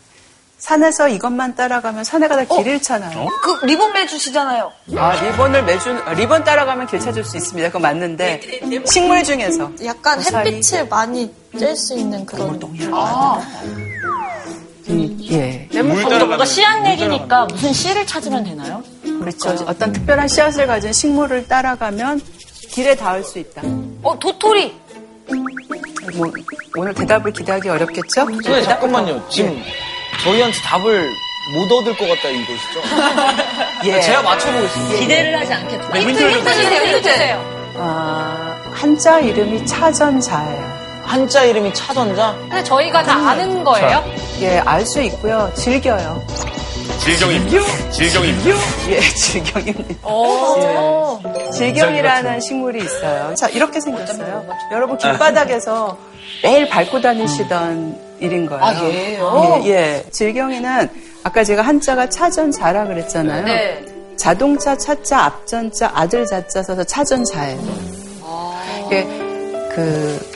산에서 이것만 따라가면 산에 가다 길 잃잖아요. 그 리본 매주시잖아요. 아 리본을 매주 리본 따라가면 길 찾을 수 있습니다. 그거 맞는데 식물 중에서 약간 고사리. 햇빛을 많이 쬐 수 있는 그런 음, 예 근데 뭔가 씨앗 내기니까 무슨 씨를 찾으면 되나요? 그렇죠. 어떤 특별한 씨앗을 가진 식물을 따라가면 길에 닿을 수 있다. 어, 도토리. 뭐 오늘 대답을 기대하기 어렵겠죠? 네, 잠깐만요. 지금 저희한테 답을 못 얻을 것 같다 이거시죠? 예. 제가 맞춰보겠습니다. 기대를 하지 않겠다. 힌트, 힌트 주세요, 힌트 주세요. 아, 한자 이름이 차전자예요. 한자 이름이 차전자? 근데 저희가 다 아는 거예요? 예, 알 수 있고요. 즐겨요. 질경입니다. 질경입니다. 예, 질경입니다. 오. 예. 질경이라는 식물이 있어요. 자, 이렇게 생겼어요. 여러분 길바닥에서 매일 밟고 다니시던 일인 거예요. 아, 예요? 예, 예. 질경이는 아까 제가 한자가 차전자라 그랬잖아요. 네. 자동차 차자 앞전자 아들 자자 써서 차전자예요. 이게 그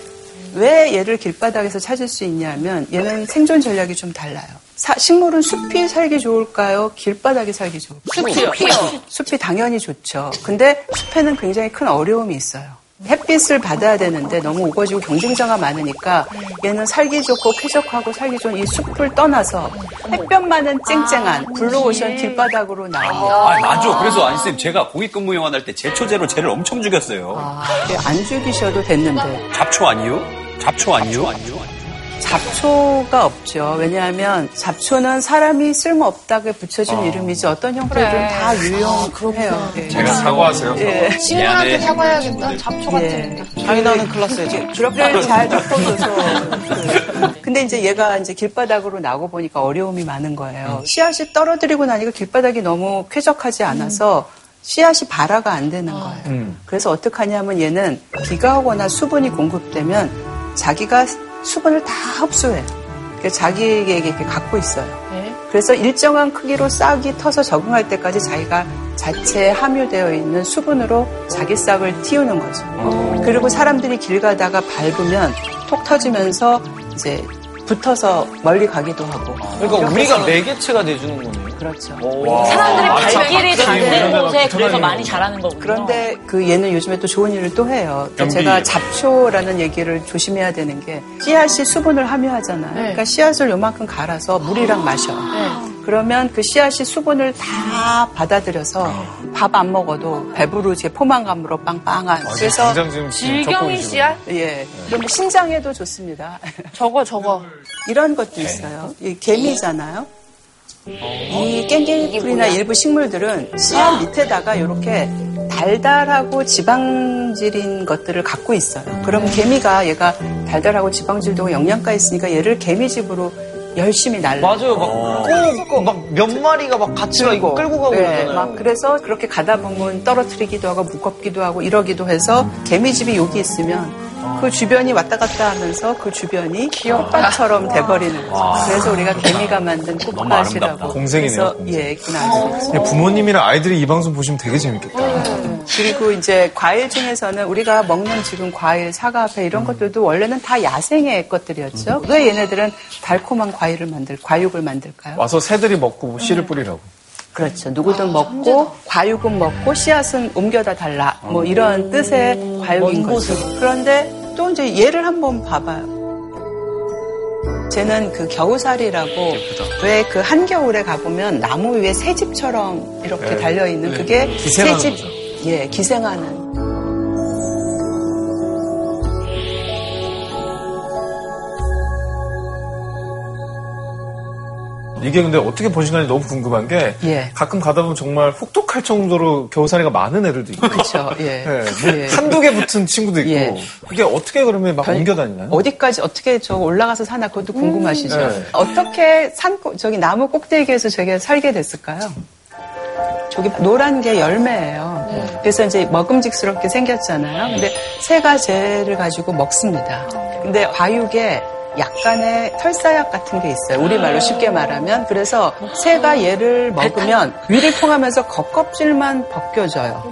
왜 얘를 길바닥에서 찾을 수 있냐면 얘는 생존 전략이 좀 달라요. 사- 식물은 숲이 살기 좋을까요? 길바닥이 살기 좋을까요? 숲이요. 숲이 당연히 좋죠. 근데 숲에는 굉장히 큰 어려움이 있어요. 햇빛을 받아야 되는데 너무 우거지고 경쟁자가 많으니까 얘는 살기 좋고 쾌적하고 살기 좋은 이 숲을 떠나서 햇볕만은 쨍쨍한 블루오션 길바닥으로 나옵니다. 아, 맞아. 그래서 안쌤 제가 공익근무요원 할 때 제초제로 쟤를 엄청 죽였어요. 예, 안 죽이셔도 됐는데 잡초 아니요? 잡초 아니요? 잡초가 없죠. 왜냐하면 잡초는 사람이 쓸모없다고 붙여준 이름이지 어떤 형태든 그래. 다 유용해요. 예. 제가 사과하세요. 예. 시온한테 미안해. 사과해야겠다. 잡초 같은. 예. 차이나는 클라스에서 그렇게 잘 덮어줘서. 그- 근데 이제 얘가 이제 길바닥으로 나고 보니까 어려움이 많은 거예요. 씨앗이 떨어뜨리고 나니까 길바닥이 너무 쾌적하지 않아서 씨앗이 발화가 안 되는 거예요. 음. 그래서 어떻게 하냐면 얘는 비가 오거나 수분이 공급되면 자기가 수분을 다 흡수해요. 그래서 자기에게 이렇게 갖고 있어요. 그래서 일정한 크기로 싹이 터서 적응할 때까지 자기가 자체에 함유되어 있는 수분으로 자기 싹을 틔우는 거죠. 그리고 사람들이 길 가다가 밟으면 톡 터지면서 이제 붙어서 멀리 가기도 하고. 그러니까 우리가 매개체가 돼주는 거네요. 그렇죠. 사람들이 발길이 참, 닿는 곳에 그래서 많이 자라는 거군요. 그런데 그 얘는 요즘에 또 좋은 일을 또 해요. 그러니까. 제가 잡초라는 얘기를 조심해야 되는 게 씨앗이 수분을 함유하잖아요. 그러니까 씨앗을 요만큼 갈아서 물이랑 마셔. 그러면 그 씨앗이 수분을 다 받아들여서 밥 안 먹어도 배부르지 포만감으로 빵빵한. 그래서 당장 지금 질경이 씨앗? 예. 그럼 신장에도 좋습니다. 저거 저거. 이런 것도 있어요. 이 개미잖아요. 이 깽깽이풀이나 일부 식물들은 씨앗 밑에다가 이렇게 달달하고 지방질인 것들을 갖고 있어요. 그럼 개미가 얘가 달달하고 지방질도 영양가 있으니까 얘를 개미집으로 열심히 날라. 맞아요. 막, 꼭, 막, 몇 마리가 막 같이 막 이거 끌고 가고 네, 그러잖아요. 막 그래서 그렇게 가다 보면 떨어뜨리기도 하고 무겁기도 하고 이러기도 해서 개미집이 여기 있으면 그 주변이 왔다 갔다 하면서 그 주변이 꽃밭처럼 돼버리는 거죠. 그래서 우리가 개미가 만든 꽃밭이라고. 공생이네요, 그래서 공생. 예, 그나죠 네, 부모님이랑 아이들이 이 방송 보시면 되게 재밌겠다. 그리고 이제 과일 중에서는 우리가 먹는 지금 과일, 사과, 배 이런 것들도 원래는 다 야생의 것들이었죠. 왜 얘네들은 달콤한 과일을 만들, 과육을 만들까요? 와서 새들이 먹고 뭐 씨를 뿌리라고. 그렇죠. 누구든 먹고 과육은 먹고 씨앗은 옮겨다 달라. 뭐 이런 뜻의 과육인 거죠. 그런데 또 이제 얘를 한번 봐봐요. 쟤는 그 겨우살이라고 왜 그 한겨울에 가보면 나무 위에 새집처럼 이렇게 네. 달려 있는 네. 그게 기생하는 새집. 예, 기생하는. 이게 근데 어떻게 번식하는지 너무 궁금한 게 예. 가끔 가다 보면 정말 혹독할 정도로 겨우살이가 많은 애들도 있고 그렇죠. 예. 네, 뭐 예. 한두 개 붙은 친구도 있고 예. 이게 어떻게 그러면 막 변- 옮겨 다니나요? 어디까지 어떻게 저 올라가서 사나 그것도 궁금하시죠? 네. 어떻게 산 꼬- 저기 나무 꼭대기에서 저게 살게 됐을까요? 저기 노란 게 열매예요. 그래서 이제 먹음직스럽게 생겼잖아요. 근데 새가 쟤를 가지고 먹습니다. 근데 과육에 약간의 털사약 같은 게 있어요. 우리말로 쉽게 말하면. 그래서 새가 얘를 먹으면 위를 통하면서 겉껍질만 벗겨져요.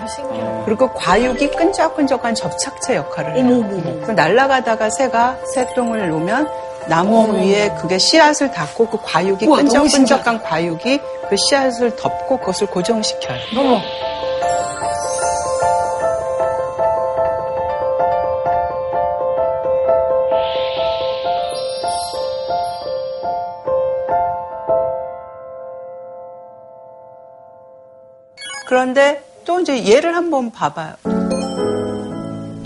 그리고 과육이 끈적끈적한 접착제 역할을 해요. 그 날아가다가 새가 새똥을 놓으면 나무 위에 그게 씨앗을 닿고 그 과육이 끈적끈적한 과육이 그 씨앗을 덮고 그것을 고정시켜요. 그런데 또 이제 얘를 한번 봐봐요.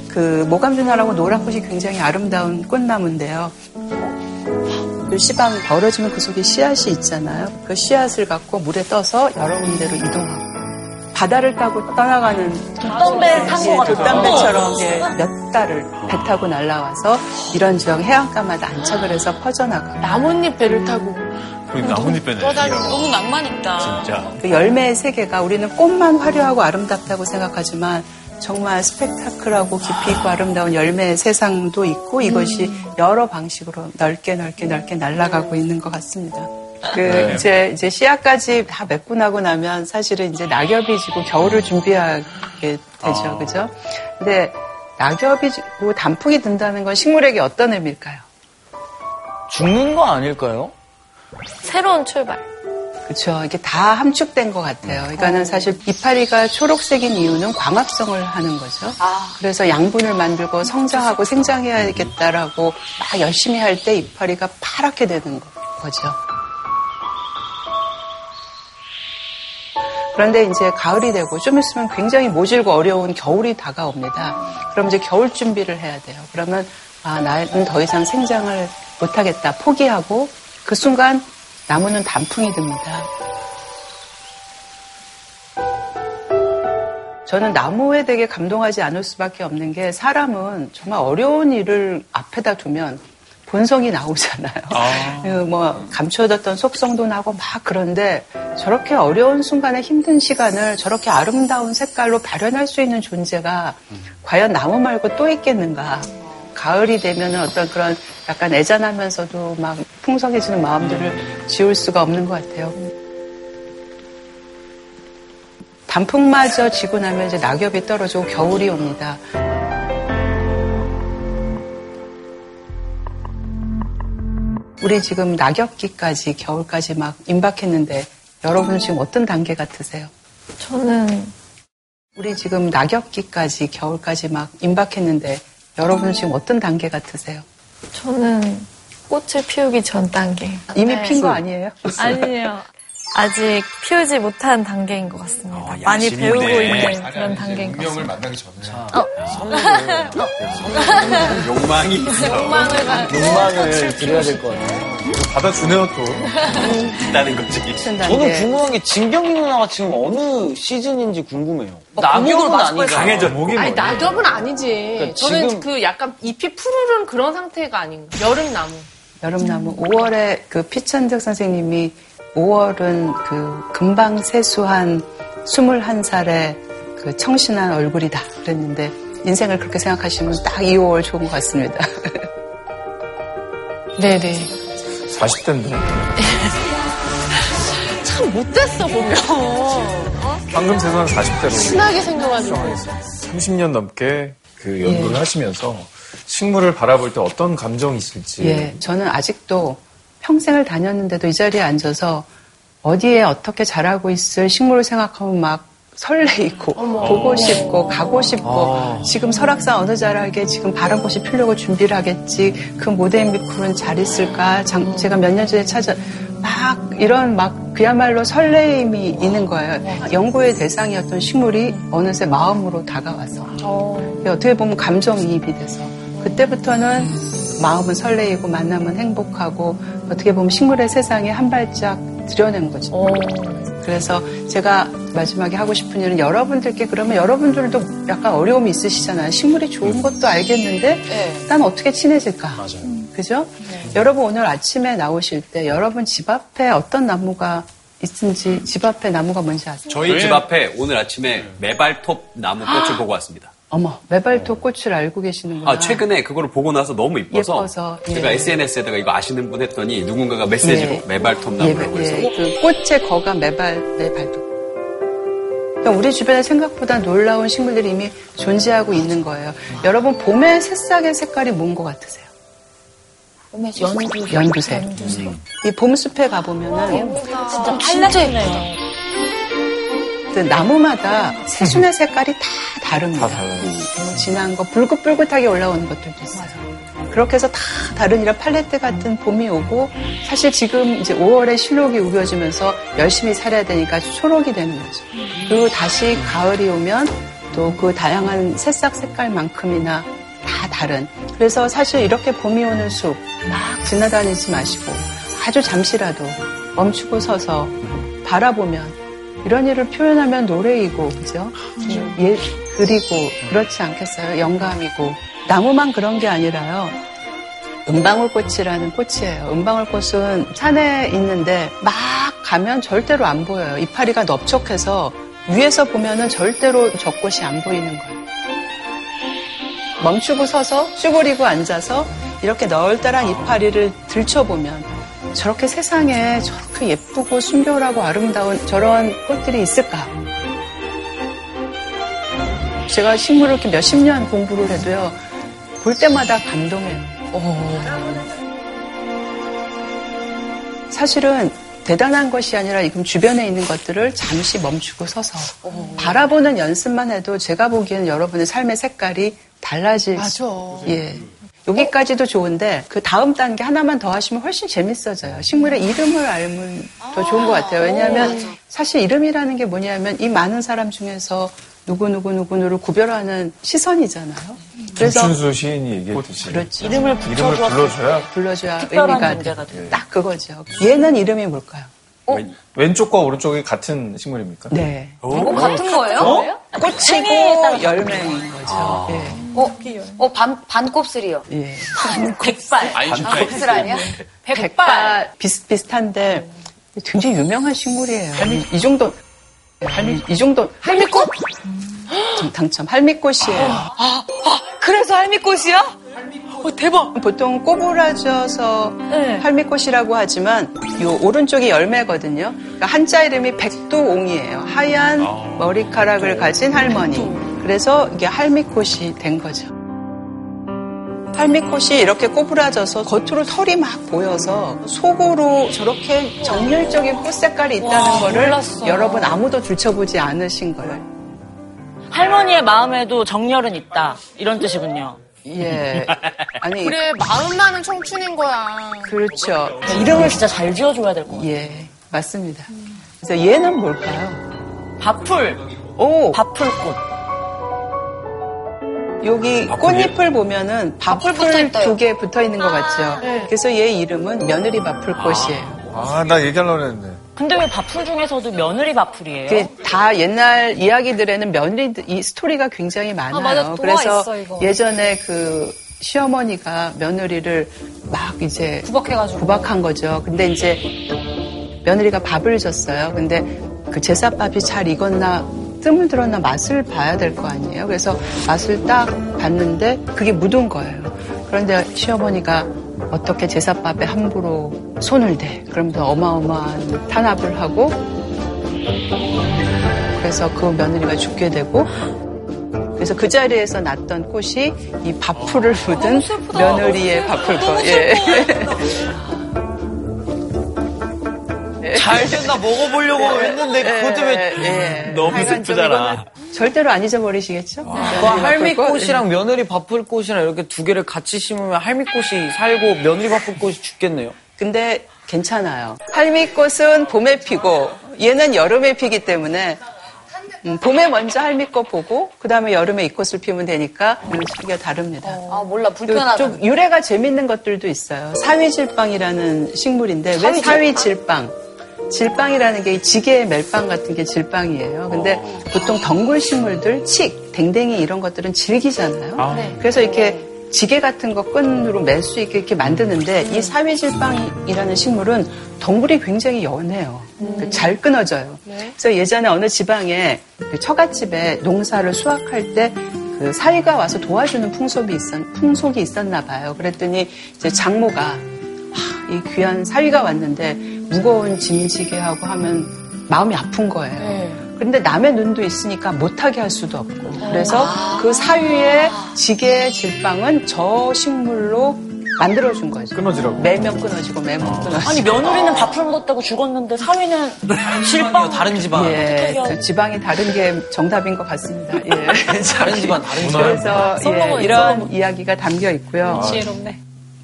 그 모감준하라고 노란꽃이 굉장히 아름다운 꽃나무인데요. 그 씨방 벌어지면 그 속에 씨앗이 있잖아요. 그 씨앗을 갖고 물에 떠서 여러 군데로 이동하고 바다를 타고 떠나가는 돛배 탄것 같아요. 돛담배처럼 예, 몇 달을 배 타고 날아와서 이런 지역 해안가마다 안착을 해서 퍼져나가. 나뭇잎 배를 타고 우리 나뭇잎 빼네. 너무 낭만 있다. 진짜. 그 열매의 세계가 우리는 꽃만 화려하고 아름답다고 생각하지만 정말 스펙타클하고 깊이 있고 아름다운 열매의 세상도 있고 이것이 여러 방식으로 넓게 넓게 넓게 날아가고 있는 것 같습니다. 그 네. 이제 이제 씨앗까지 다 맺고 나고 나면 사실은 이제 낙엽이 지고 겨울을 준비하게 되죠, 아. 그죠? 근데 낙엽이 지고 단풍이 든다는 건 식물에게 어떤 의미일까요? 죽는 거 아닐까요? 새로운 출발. 그렇죠. 이게 다 함축된 것 같아요. 그러니까는 사실 이파리가 초록색인 이유는 광합성을 하는 거죠. 그래서 양분을 만들고 성장하고 생장해야겠다라고 막 열심히 할 때 이파리가 파랗게 되는 거- 거죠. 그런데 이제 가을이 되고 좀 있으면 굉장히 모질고 어려운 겨울이 다가옵니다. 그럼 이제 겨울 준비를 해야 돼요. 그러면 아 나는 더 이상 생장을 못하겠다 포기하고 그 순간 나무는 단풍이 듭니다. 저는 나무에 되게 감동하지 않을 수밖에 없는 게 사람은 정말 어려운 일을 앞에다 두면 본성이 나오잖아요. 그뭐 감춰뒀던 속성도 나고 막 그런데 저렇게 어려운 순간에 힘든 시간을 저렇게 아름다운 색깔로 발현할 수 있는 존재가 과연 나무 말고 또 있겠는가? 가을이 되면 어떤 그런 약간 애잔하면서도 막 풍성해지는 마음들을 지울 수가 없는 것 같아요. 단풍마저 지고 나면 이제 낙엽이 떨어지고 겨울이 옵니다. 우리 지금 낙엽기까지 겨울까지 막 임박했는데 여러분은 지금 어떤 단계 같으세요? 저는 우리 지금 낙엽기까지 겨울까지 막 임박했는데 여러분은 지금 어떤 단계 같으세요? 저는 꽃을 피우기 전 단계. 이미 네. 핀 거 아니에요? 아니에요. 아직 피우지 못한 단계인 것 같습니다. 어, 많이. 배우고 아니, 있는 그런 단계인 것 운명을 같습니다. 만나기 전에 욕망이 있어. 욕망을 드려야 될 것 같아요. 받아주네요 또. 있다는 거지. 저는? 궁금한 게 진경이 누나가 지금 어느 시즌인지 궁금해요. 어, 낙엽은 아니죠. 강해져. 목이 아니? 낙엽은 아니지. 그러니까 저는 지금- 그 약간 잎이 푸르른 그런 상태가 아닌가. 여름 나무. 여름나무 5월에 그 피천득 선생님이 5월은 그 금방 세수한 21살의 그 청신한 얼굴이다 그랬는데 인생을 그렇게 생각하시면 딱이 5월 좋은 것 같습니다. 네네. 40대인데. 참 못됐어 보면. 방금 세상 40대로. 순하게 생겨가지고. 30년 넘게 그 연구를 하시면서 식물을 바라볼 때 어떤 감정이 있을지. 예, 저는 아직도 평생을 다녔는데도 이 자리에 앉아서 어디에 어떻게 자라고 있을 식물을 생각하면 막 설레이고 보고 싶고 가고 싶고 지금 설악산 어느 자락에 지금 바람꽃이 피려고 준비를 하겠지 그 모데인비쿨은 잘 있을까 장- 제가 몇 년 전에 찾아 막 이런 막 그야말로 설레임이 있는 거예요. 연구의 대상이었던 식물이 어느새 마음으로 다가와서 어떻게 보면 감정이입이 돼서 그때부터는 마음은 설레이고 만남은 행복하고 어떻게 보면 식물의 세상에 한 발짝 들여낸 거죠. 그래서 제가 마지막에 하고 싶은 일은 여러분들께 그러면 여러분들도 약간 어려움이 있으시잖아요. 식물이 좋은 것도 알겠는데 난 어떻게 친해질까? 맞아요. 그죠? 여러분 오늘 아침에 나오실 때 여러분 집 앞에 어떤 나무가 있는지 집 앞에 나무가 뭔지 아세요? 저희 집 앞에 오늘 아침에 메발톱 나무 꽃을 보고 왔습니다. 어머, 메발톱 꽃을 알고 계시는구나. 아, 최근에 그거를 보고 나서 너무 이뻐서, 예뻐서, 예. 제가 SNS에다가 이거 아시는 분 했더니 누군가가 메시지로 예. 메발톱 예, 나무라고 해서 예, 그 꽃의 거가 매발, 매발톱. 그러니까 우리 주변에 생각보다 놀라운 식물들이 이미 존재하고 있는 거예요. 여러분, 봄의 새싹의 색깔이 뭔 것 같으세요? 연두. 연두색. 이 봄 숲에 가보면은 진짜 팔라지네. 어 쨌든 나무마다 새순의 색깔이 다 다릅니다. 음, 진한 거, 불긋불긋하게 올라오는 것들도 있어요. 그렇게 해서 다 다른 이런 팔레트 같은 봄이 오고 사실 지금 이제 5월에 실록이 우겨지면서 열심히 살아야 되니까 초록이 되는 거죠. 그리고 다시 가을이 오면 또 그 다양한 새싹 색깔만큼이나 다 다른. 그래서 사실 이렇게 봄이 오는 숲 막 지나다니지 마시고 아주 잠시라도 멈추고 서서 바라보면 이런 일을 표현하면 노래이고 그죠? 예, 그리고 그렇지 않겠어요? 영감이고 나무만 그런 게 아니라요. 은방울꽃이라는 꽃이에요. 은방울꽃은 산에 있는데 막 가면 절대로 안 보여요. 이파리가 넓적해서 위에서 보면은 절대로 저 꽃이 안 보이는 거예요. 멈추고 서서 쭈그리고 앉아서 이렇게 널따란 이파리를 들춰보면 저렇게 세상에 저렇게 예쁘고 순결하고 아름다운 저런 꽃들이 있을까? 제가 식물을 이렇게 몇십 년 공부를 해도요, 볼 때마다 감동해요. 사실은 대단한 것이 아니라 지금 주변에 있는 것들을 잠시 멈추고 서서 바라보는 연습만 해도 제가 보기에는 여러분의 삶의 색깔이 달라질 맞아. 수, 예. 여기까지도 좋은데 그 다음 단계 하나만 더 하시면 훨씬 재밌어져요. 식물의 이름을 알면 더 좋은 것 같아요. 왜냐하면 사실 이름이라는 게 뭐냐면 이 많은 사람 중에서 누구 누구 누구 누구를 구별하는 시선이잖아요. 그래서 김춘수 시인이 얘기했듯이 그렇죠. 이름을 이름을 불러줘야 불러줘야 특별한 의미가. 딱 그거죠. 얘는 이름이 뭘까요? 왼- 왼쪽과 오른쪽이 같은 식물입니까? 네. 어, 같은 거예요? 꽃이고 열매인 거죠. 예. 어, 어, 반, 반곱슬이요. 예. 백발. 아인슈타인. 곱슬 아니야? 백발 비슷비슷한데 굉장히 유명한 식물이에요. 이 정도 할미 이 정도 할미꽃? 좀 당첨 할미꽃이에요. 아, 아, 그래서 할미꽃이야? 어, 대박. 보통 꼬부라져서 네. 할미꽃이라고 하지만 요 오른쪽이 열매거든요. 그러니까 한자 이름이 백두옹이에요. 하얀 머리카락을 가진 할머니. 그래서 이게 할미꽃이 된 거죠. 할미꽃이 이렇게 꼬부라져서 겉으로 털이 막 보여서 속으로 저렇게 정열적인 꽃 색깔이 있다는 거를 몰랐어. 여러분 아무도 들춰보지 않으신 거예요. 할머니의 마음에도 정열은 있다. 이런 뜻이군요. 예. 아니, 그래 마음만은 청춘인 거야. 그렇죠. 이름을 진짜 잘 지어줘야 될 것 같아요. 예, 맞습니다. 그래서 얘는 뭘까요? 밥풀, 오, 밥풀꽃. 여기 꽃잎을 보면은 밥풀. 두 개 붙어 있는 것 같죠? 그래서 얘 이름은 며느리 밥풀꽃이에요. 아, 나 얘기하려고 했는데. 근데 왜 밥풀 중에서도 며느리 밥풀이에요? 그게 다 옛날 이야기들에는 며느리 이 스토리가 굉장히 많아요. 맞아. 동화 그래서 있어, 이거. 예전에 그 시어머니가 며느리를 막 이제 구박해가지고. 구박한 거죠. 근데 이제 며느리가 밥을 줬어요. 근데 그 제사밥이 잘 익었나 뜸을 들었나 맛을 봐야 될 거 아니에요. 그래서 맛을 딱 봤는데 그게 묻은 거예요. 그런데 시어머니가 어떻게 제사밥에 함부로 손을 대. 그러면서 어마어마한 탄압을 하고 그래서 그 며느리가 죽게 되고 그래서 그 자리에서 났던 꽃이 이 밥풀을 묻은 며느리의 밥풀꽃. 예. 잘 됐나 먹어보려고 했는데 그것 때문에 예. 너무 하여간 좀 슬프잖아. 절대로 안 잊어버리시겠죠? 그 며느리 밥풀꽃. 할미꽃이랑 며느리 밥풀꽃이랑 이렇게 두 개를 같이 심으면 할미꽃이 살고 며느리 밥풀꽃이 죽겠네요. 근데 괜찮아요. 할미꽃은 봄에 피고 얘는 여름에 피기 때문에 음, 봄에 먼저 할미꽃 보고 그 다음에 여름에 이 꽃을 피우면 되니까 음, 시기가 다릅니다. 아, 몰라. 또 불편하다. 좀 유래가 재밌는 것들도 있어요. 사위질빵이라는 식물인데 왜 사위질빵? 질빵이라는 게 지게의 멜빵 같은 게 질빵이에요. 근데 보통 덩굴 식물들, 칡, 댕댕이 이런 것들은 질기잖아요. 그래서 이렇게 지게 같은 거 끈으로 맬수 있게 이렇게 만드는데 이 사위질빵이라는 식물은 덩굴이 굉장히 연해요. 잘 끊어져요. 그래서 예전에 어느 지방에 그 처갓집에 농사를 수확할 때그 사위가 와서 도와주는 풍속이 있었, 풍속이 있었나 봐요. 그랬더니 이제 장모가 하, 이 귀한 사위가 왔는데 무거운 짐지게 하고 하면 마음이 아픈 거예요. 그런데 남의 눈도 있으니까 못하게 할 수도 없고. 그래서 그 사위의 지게 질방은 저 식물로 만들어준 거죠. 끊어지라고. 매면 끊어지고 매면 끊어지고. 아니 며느리는 밥을 먹었다고 죽었는데 사위는 실빵 다른 집안. 예, 그 지방이 다른 게 정답인 것 같습니다. 예. 다른 집안 다른 집안. 그래서 예, 이런 이야기가 담겨 있고요. 지혜롭네.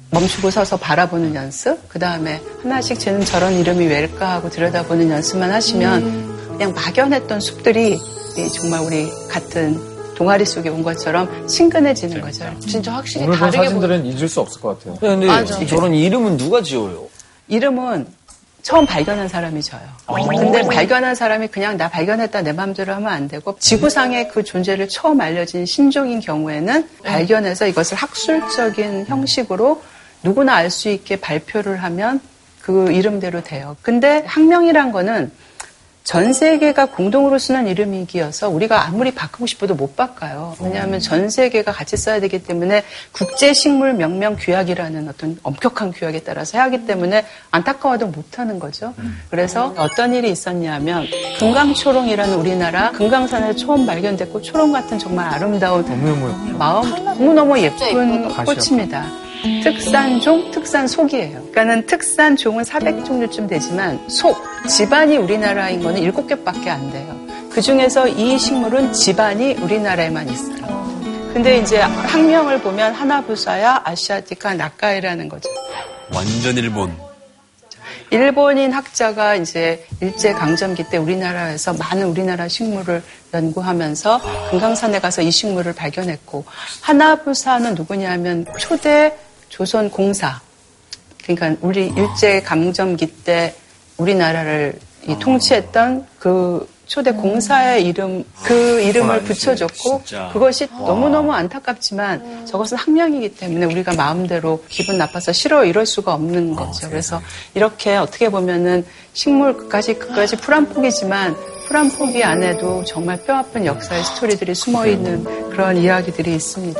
멈추고 서서 바라보는 연습, 그 다음에 하나씩 쟤는 저런 이름이 왜일까 하고 들여다보는 연습만 하시면 그냥 막연했던 숲들이 이 정말 우리 같은 동아리 속에 온 것처럼 친근해지는 거죠. 진짜 확실히 오늘 본 다르게 사진들은 잊을 수 없을 것 같아요. 근데 맞아. 저런 이름은 누가 지어요? 이름은 처음 발견한 사람이 저요. 근데 발견한 사람이 그냥 나 발견했다 내 마음대로 하면 안 되고 지구상의 그 존재를 처음 알려진 신종인 경우에는 발견해서 이것을 학술적인 형식으로 누구나 알 수 있게 발표를 하면 그 이름대로 돼요. 근데 학명이란 거는 전 세계가 공동으로 쓰는 이름이기여서 우리가 아무리 바꾸고 싶어도 못 바꿔요. 왜냐하면 전 세계가 같이 써야 되기 때문에 국제 식물 명명 규약이라는 어떤 엄격한 규약에 따라서 해야 하기 때문에 안타까워도 못 하는 거죠. 그래서 어떤 일이 있었냐면 금강초롱이라는 우리나라 금강산에 처음 발견됐고 초롱 같은 정말 아름다운 마음 너무너무 예쁜 꽃입니다. 특산종, 특산속이에요. 그러니까는 특산종은 400종류쯤 되지만 속, 집안이 우리나라인 거는 7개밖에 안 돼요. 그 중에서 이 식물은 집안이 우리나라에만 있어요. 근데 이제 학명을 보면 하나부사야 아시아티카 나카이라는 거죠. 완전 일본. 일본인 학자가 이제 일제 강점기 때 우리나라에서 많은 우리나라 식물을 연구하면서 금강산에 가서 이 식물을 발견했고 하나부사는 누구냐면 초대 조선 공사. 그러니까 우리 일제 강점기 때 우리나라를 이 통치했던 그 초대 공사의 이름 그 이름을 붙여줬고 진짜. 그것이 너무너무 안타깝지만 저것은 학명이기 때문에 우리가 마음대로 기분 나빠서 싫어 이럴 수가 없는 거죠. 그래서 이렇게 어떻게 보면은 식물 끝까지 끝까지 풀 한 포기지만 풀 한 포기 안에도 정말 뼈아픈 역사의 스토리들이 숨어 있는 그런 이야기들이 있습니다.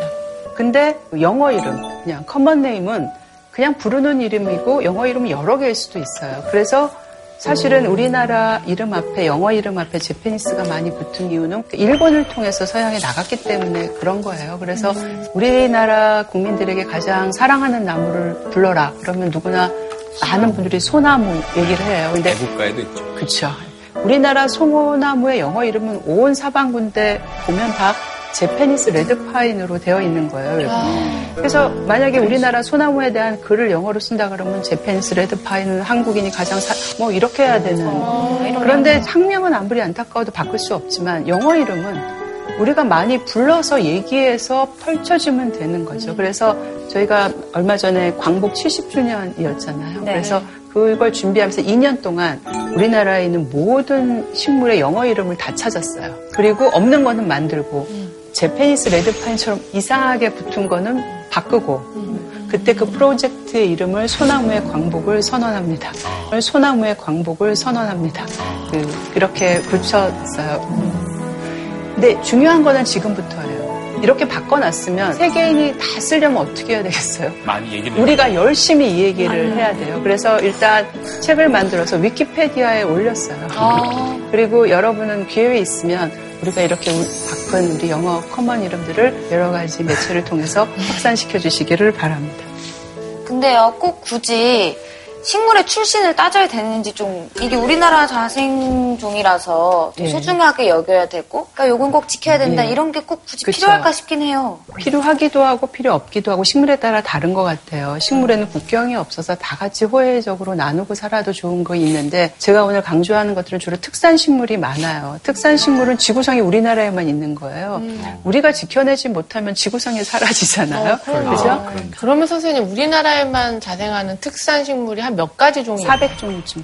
근데 영어 이름 그냥 common name은 그냥 부르는 이름이고 영어 이름이 여러 개일 수도 있어요. 그래서 사실은 우리나라 이름 앞에 영어 이름 앞에 Japanese가 많이 붙은 이유는 일본을 통해서 서양에 나갔기 때문에 그런 거예요. 그래서 우리나라 국민들에게 가장 사랑하는 나무를 불러라. 그러면 누구나 많은 분들이 소나무 얘기를 해요. 근데 국가에도 있죠. 그렇죠. 우리나라 소나무의 영어 이름은 온 사방군데 보면 다 제페니스 레드파인으로 되어 있는 거예요. 외국에. 그래서 만약에 우리나라 소나무에 대한 글을 영어로 쓴다 그러면 제페니스 레드파인은 한국인이 가장 사, 뭐 이렇게 해야 되는. 그런데 학명은 아무리 안타까워도 바꿀 수 없지만 영어 이름은 우리가 많이 불러서 얘기해서 펼쳐지면 되는 거죠. 그래서 저희가 얼마 전에 광복 70주년이었잖아요. 그래서 그걸 준비하면서 2년 동안 우리나라에 있는 모든 식물의 영어 이름을 다 찾았어요. 그리고 없는 거는 만들고 제페니스 레드파인처럼 이상하게 붙은 거는 바꾸고 그때 그 프로젝트의 이름을 소나무의 광복을 선언합니다. 소나무의 광복을 선언합니다. 그, 그렇게 붙였어요. 근데 중요한 거는 지금부터예요. 이렇게 바꿔놨으면 세계인이 다 쓰려면 어떻게 해야 되겠어요? 많이 얘기를 우리가 열심히 이 얘기를 해야 돼요. 그래서 일단 책을 만들어서 위키페디아에 올렸어요. 그리고 여러분은 기회가 있으면 우리가 이렇게 우- 바꾼 우리 영어 common 이름들을 여러 가지 매체를 통해서 확산시켜 주시기를 바랍니다. 근데요, 꼭 굳이 식물의 출신을 따져야 되는지 좀 이게 우리나라 자생종이라서 좀 예. 소중하게 여겨야 되고, 그러니까 요건 꼭 지켜야 된다 예. 이런 게 꼭 굳이 그쵸. 필요할까 싶긴 해요. 필요하기도 하고 필요 없기도 하고 식물에 따라 다른 것 같아요. 식물에는 국경이 없어서 다 같이 호혜적으로 나누고 살아도 좋은 거 있는데 제가 오늘 강조하는 것들은 주로 특산 식물이 많아요. 특산 식물은 지구상에 우리나라에만 있는 거예요. 우리가 지켜내지 못하면 지구상에 사라지잖아요. 그죠? 그러면 선생님 우리나라에만 자생하는 특산 식물이 한 몇 가지 종이 400종류쯤.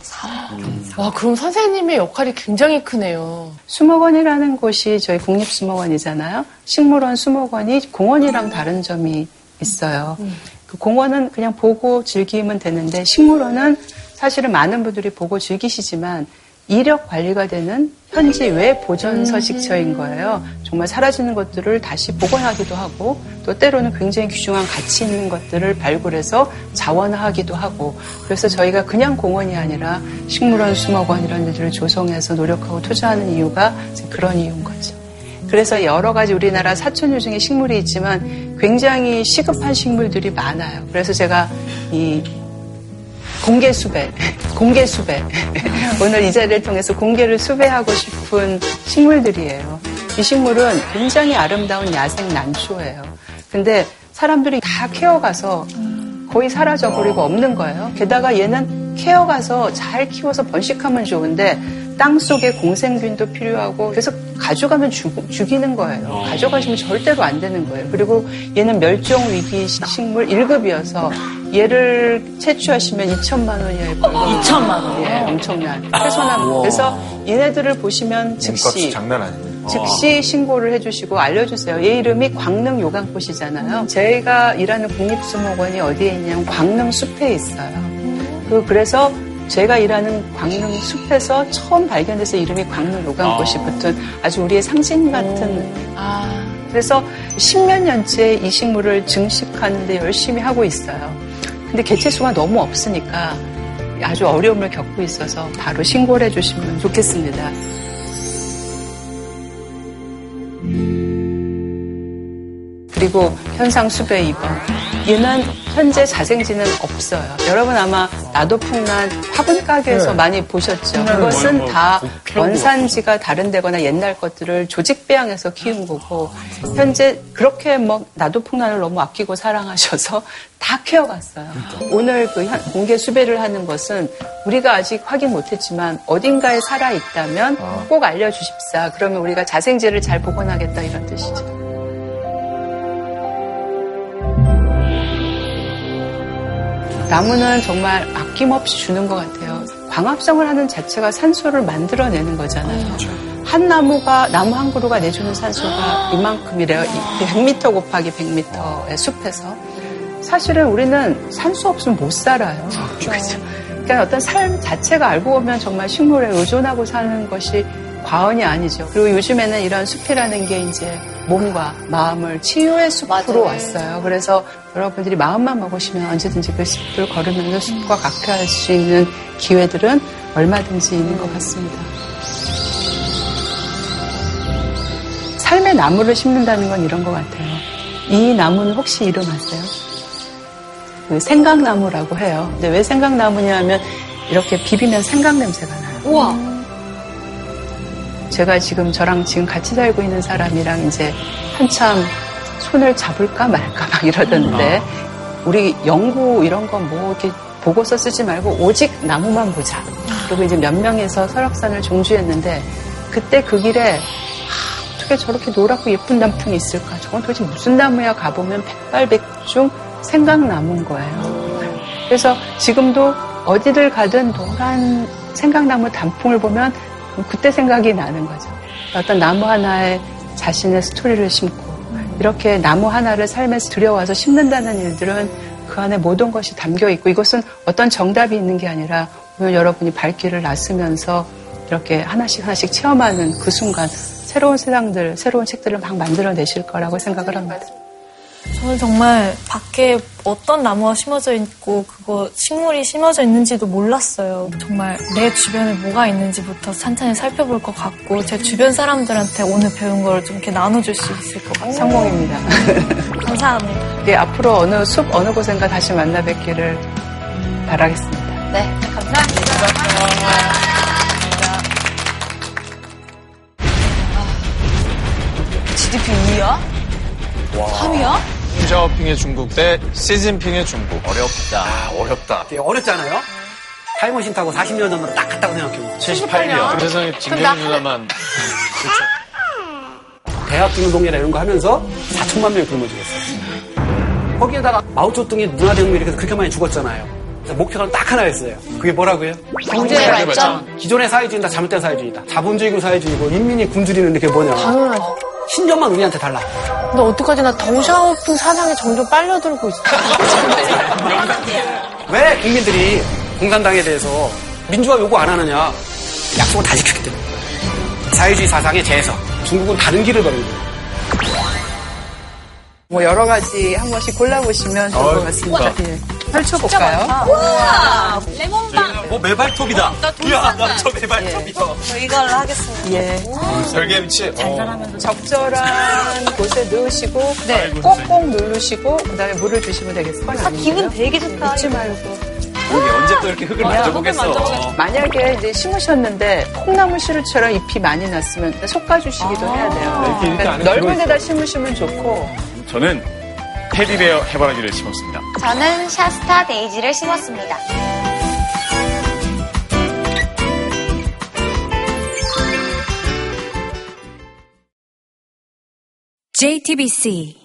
와 그럼 선생님의 역할이 굉장히 크네요. 수목원이라는 곳이 저희 국립수목원이잖아요. 식물원 수목원이 공원이랑 다른 점이 있어요. 그 공원은 그냥 보고 즐기면 되는데 식물원은 사실은 많은 분들이 보고 즐기시지만 이력 관리가 되는 현지 외 보존 서식처인 거예요. 정말 사라지는 것들을 다시 복원하기도 하고 또 때로는 굉장히 귀중한 가치 있는 것들을 발굴해서 자원화하기도 하고 그래서 저희가 그냥 공원이 아니라 식물원, 수목원 이런 데들을 조성해서 노력하고 투자하는 이유가 그런 이유인 거죠. 그래서 여러 가지 우리나라 사천류 중에 식물이 있지만 굉장히 시급한 식물들이 많아요. 그래서 제가 이 공개 수배, 공개 수배. 오늘 이 자리를 통해서 공개를 수배하고 싶은 식물들이에요. 이 식물은 굉장히 아름다운 야생 난초예요. 근데 사람들이 다 케어가서 거의 사라져버리고 없는 거예요. 게다가 얘는 케어가서 잘 키워서 번식하면 좋은데 땅 속에 공생균도 필요하고 그래서 가져가면 죽, 죽이는 거예요. 가져가시면 절대로 안 되는 거예요. 그리고 얘는 멸종 위기 식물 1급이어서 얘를 채취하시면 2천만 원이에요. 2천만 원. 예, 엄청난 해소나무. 그래서 얘네들을 보시면 즉시 장난 아니네. 즉시 신고를 해주시고 알려주세요. 얘 이름이 광릉 요강꽃이잖아요. 저희가 일하는 국립수목원이 어디에 있냐면 광릉 숲에 있어요. 그 그래서 제가 일하는 광릉 숲에서 처음 발견돼서 이름이 광릉 요강꽃이 붙은 아주 우리의 상징 같은. 그래서 십몇 년째 이 식물을 증식하는데 열심히 하고 있어요. 근데 개체수가 너무 없으니까 아주 어려움을 겪고 있어서 바로 신고를 해주시면 좋겠습니다. 그리고 현상 수배 2번. 얘는 현재 자생지는 없어요. 여러분 아마 나도 풍란 화분 가게에서 네. 많이 보셨죠. 그것은 뭐, 뭐, 다뭐 원산지가 다른 데거나 옛날 것들을 조직 배양해서 키운 거고 현재 그렇게 뭐 나도 풍란을 너무 아끼고 사랑하셔서 다 키워갔어요. 오늘 그 현- 공개 수배를 하는 것은 우리가 아직 확인 못했지만 어딘가에 살아 있다면 꼭 알려주십사. 그러면 우리가 자생지를 잘 복원하겠다 이런 뜻이죠. 나무는 정말 아낌없이 주는 것 같아요. 광합성을 하는 자체가 산소를 만들어내는 거잖아요. 한 나무가 나무 한 그루가 내주는 산소가 이만큼이래요. 100m 곱하기 100m의 숲에서 사실은 우리는 산소 없으면 못 살아요. 그렇죠. 그러니까 어떤 삶 자체가 알고 보면 정말 식물에 의존하고 사는 것이 과언이 아니죠. 그리고 요즘에는 이런 숲이라는 게 이제 몸과 마음을 치유의 숲으로 왔어요. 그래서 여러분들이 마음만 먹으시면 언제든지 그 숲을 걸으면서 숲과 각별할 수 있는 기회들은 얼마든지 있는 것 같습니다. 삶의 나무를 심는다는 건 이런 것 같아요. 이 나무는 혹시 이름 아세요? 그 생강나무라고 해요. 근데 왜 생강나무냐 하면 이렇게 비비면 생강 냄새가 나요. 우와. 제가 지금 저랑 지금 같이 살고 있는 사람이랑 이제 한참 손을 잡을까 말까 막 이러던데 우리 연구 이런 거 뭐 이렇게 보고서 쓰지 말고 오직 나무만 보자. 그리고 이제 몇 명에서 설악산을 종주했는데 그때 그 길에 아, 어떻게 저렇게 노랗고 예쁜 나무풍이 있을까? 저건 도대체 무슨 나무야? 가보면 백발백중 생강나무인 거예요. 그래서 지금도 어디를 가든 노란 생강나무 단풍을 보면 그때 생각이 나는 거죠. 어떤 나무 하나에 자신의 스토리를 심고 이렇게 나무 하나를 삶에서 들여와서 심는다는 일들은 그 안에 모든 것이 담겨 있고 이것은 어떤 정답이 있는 게 아니라 오늘 여러분이 발길을 놨으면서 이렇게 하나씩 하나씩 체험하는 그 순간 새로운 세상들, 새로운 책들을 막 만들어내실 거라고 생각을 합니다. 저는 정말 밖에 어떤 나무가 심어져 있고 그거 식물이 심어져 있는지도 몰랐어요. 정말 내 주변에 뭐가 있는지부터 찬찬히 살펴볼 것 같고 제 주변 사람들한테 오늘 배운 걸 좀 이렇게 나눠줄 수 있을 것 같아요. 성공입니다. 감사합니다. 예, 앞으로 어느 숲 어느 곳인가 다시 만나 뵙기를 바라겠습니다. 네, 감사합니다. GDP 2위야? 3위야? 홈샤오핑의 중국 대 시진핑의 중국. 어렵다. 아, 어렵다. 되게 어렵잖아요. 타임머신 타고 40년 전으로 딱 갔다고 생각해요. 78년. 세상에 진경 누나만. 대학 중동이나 이런 거 하면서 4천만 명이 굶어 죽었어요. 거기에다가 마오쩌둥이 문화대혁명 이렇게 해서 그렇게 많이 죽었잖아요. 목표가 딱 하나였어요. 그게 뭐라고요? 경제의 발전. 기존의 사회주의는 다 잘못된 사회주의다. 자본주의고 사회주의고 인민이 굶주리는 게 뭐냐. 당연하죠. 신념만 우리한테 달라. 근데 어떡하지? 나 덩샤오핑 사상에 점점 빨려들고 있어. 왜 국민들이 공산당에 대해서 민주화 요구 안 하느냐. 약속을 다 지켰기 때문에. 사회주의 사상의 재해석. 중국은 다른 길을 걸는 거예요. 뭐 여러 가지 한 번씩 골라보시면 좋을 것 같습니다. 좋다. 예. 펼쳐볼까요? 우와! 레몬빵. 뭐 메발톱이다. 이야, 나저 메발톱이다. 저 이걸로 하겠습니다. 예. 설계미치. 적절한 곳에 넣으시고, 네, 꼭꼭 누르시고, 그 다음에 물을 주시면 되겠습니다. 아, 기분 되게 좋다. 잊지 말고. 여기 언제 또 이렇게 흙을 만져보겠어. 만약에 이제 심으셨는데 콩나물 시루처럼 잎이 많이 났으면 솎아주시기도 해야 돼요. 이렇게 그러니까 넓은. 데다 심으시면 좋고, 저는 테디베어 해바라기를 심었습니다. 저는 샤스타 데이지를 심었습니다. JTBC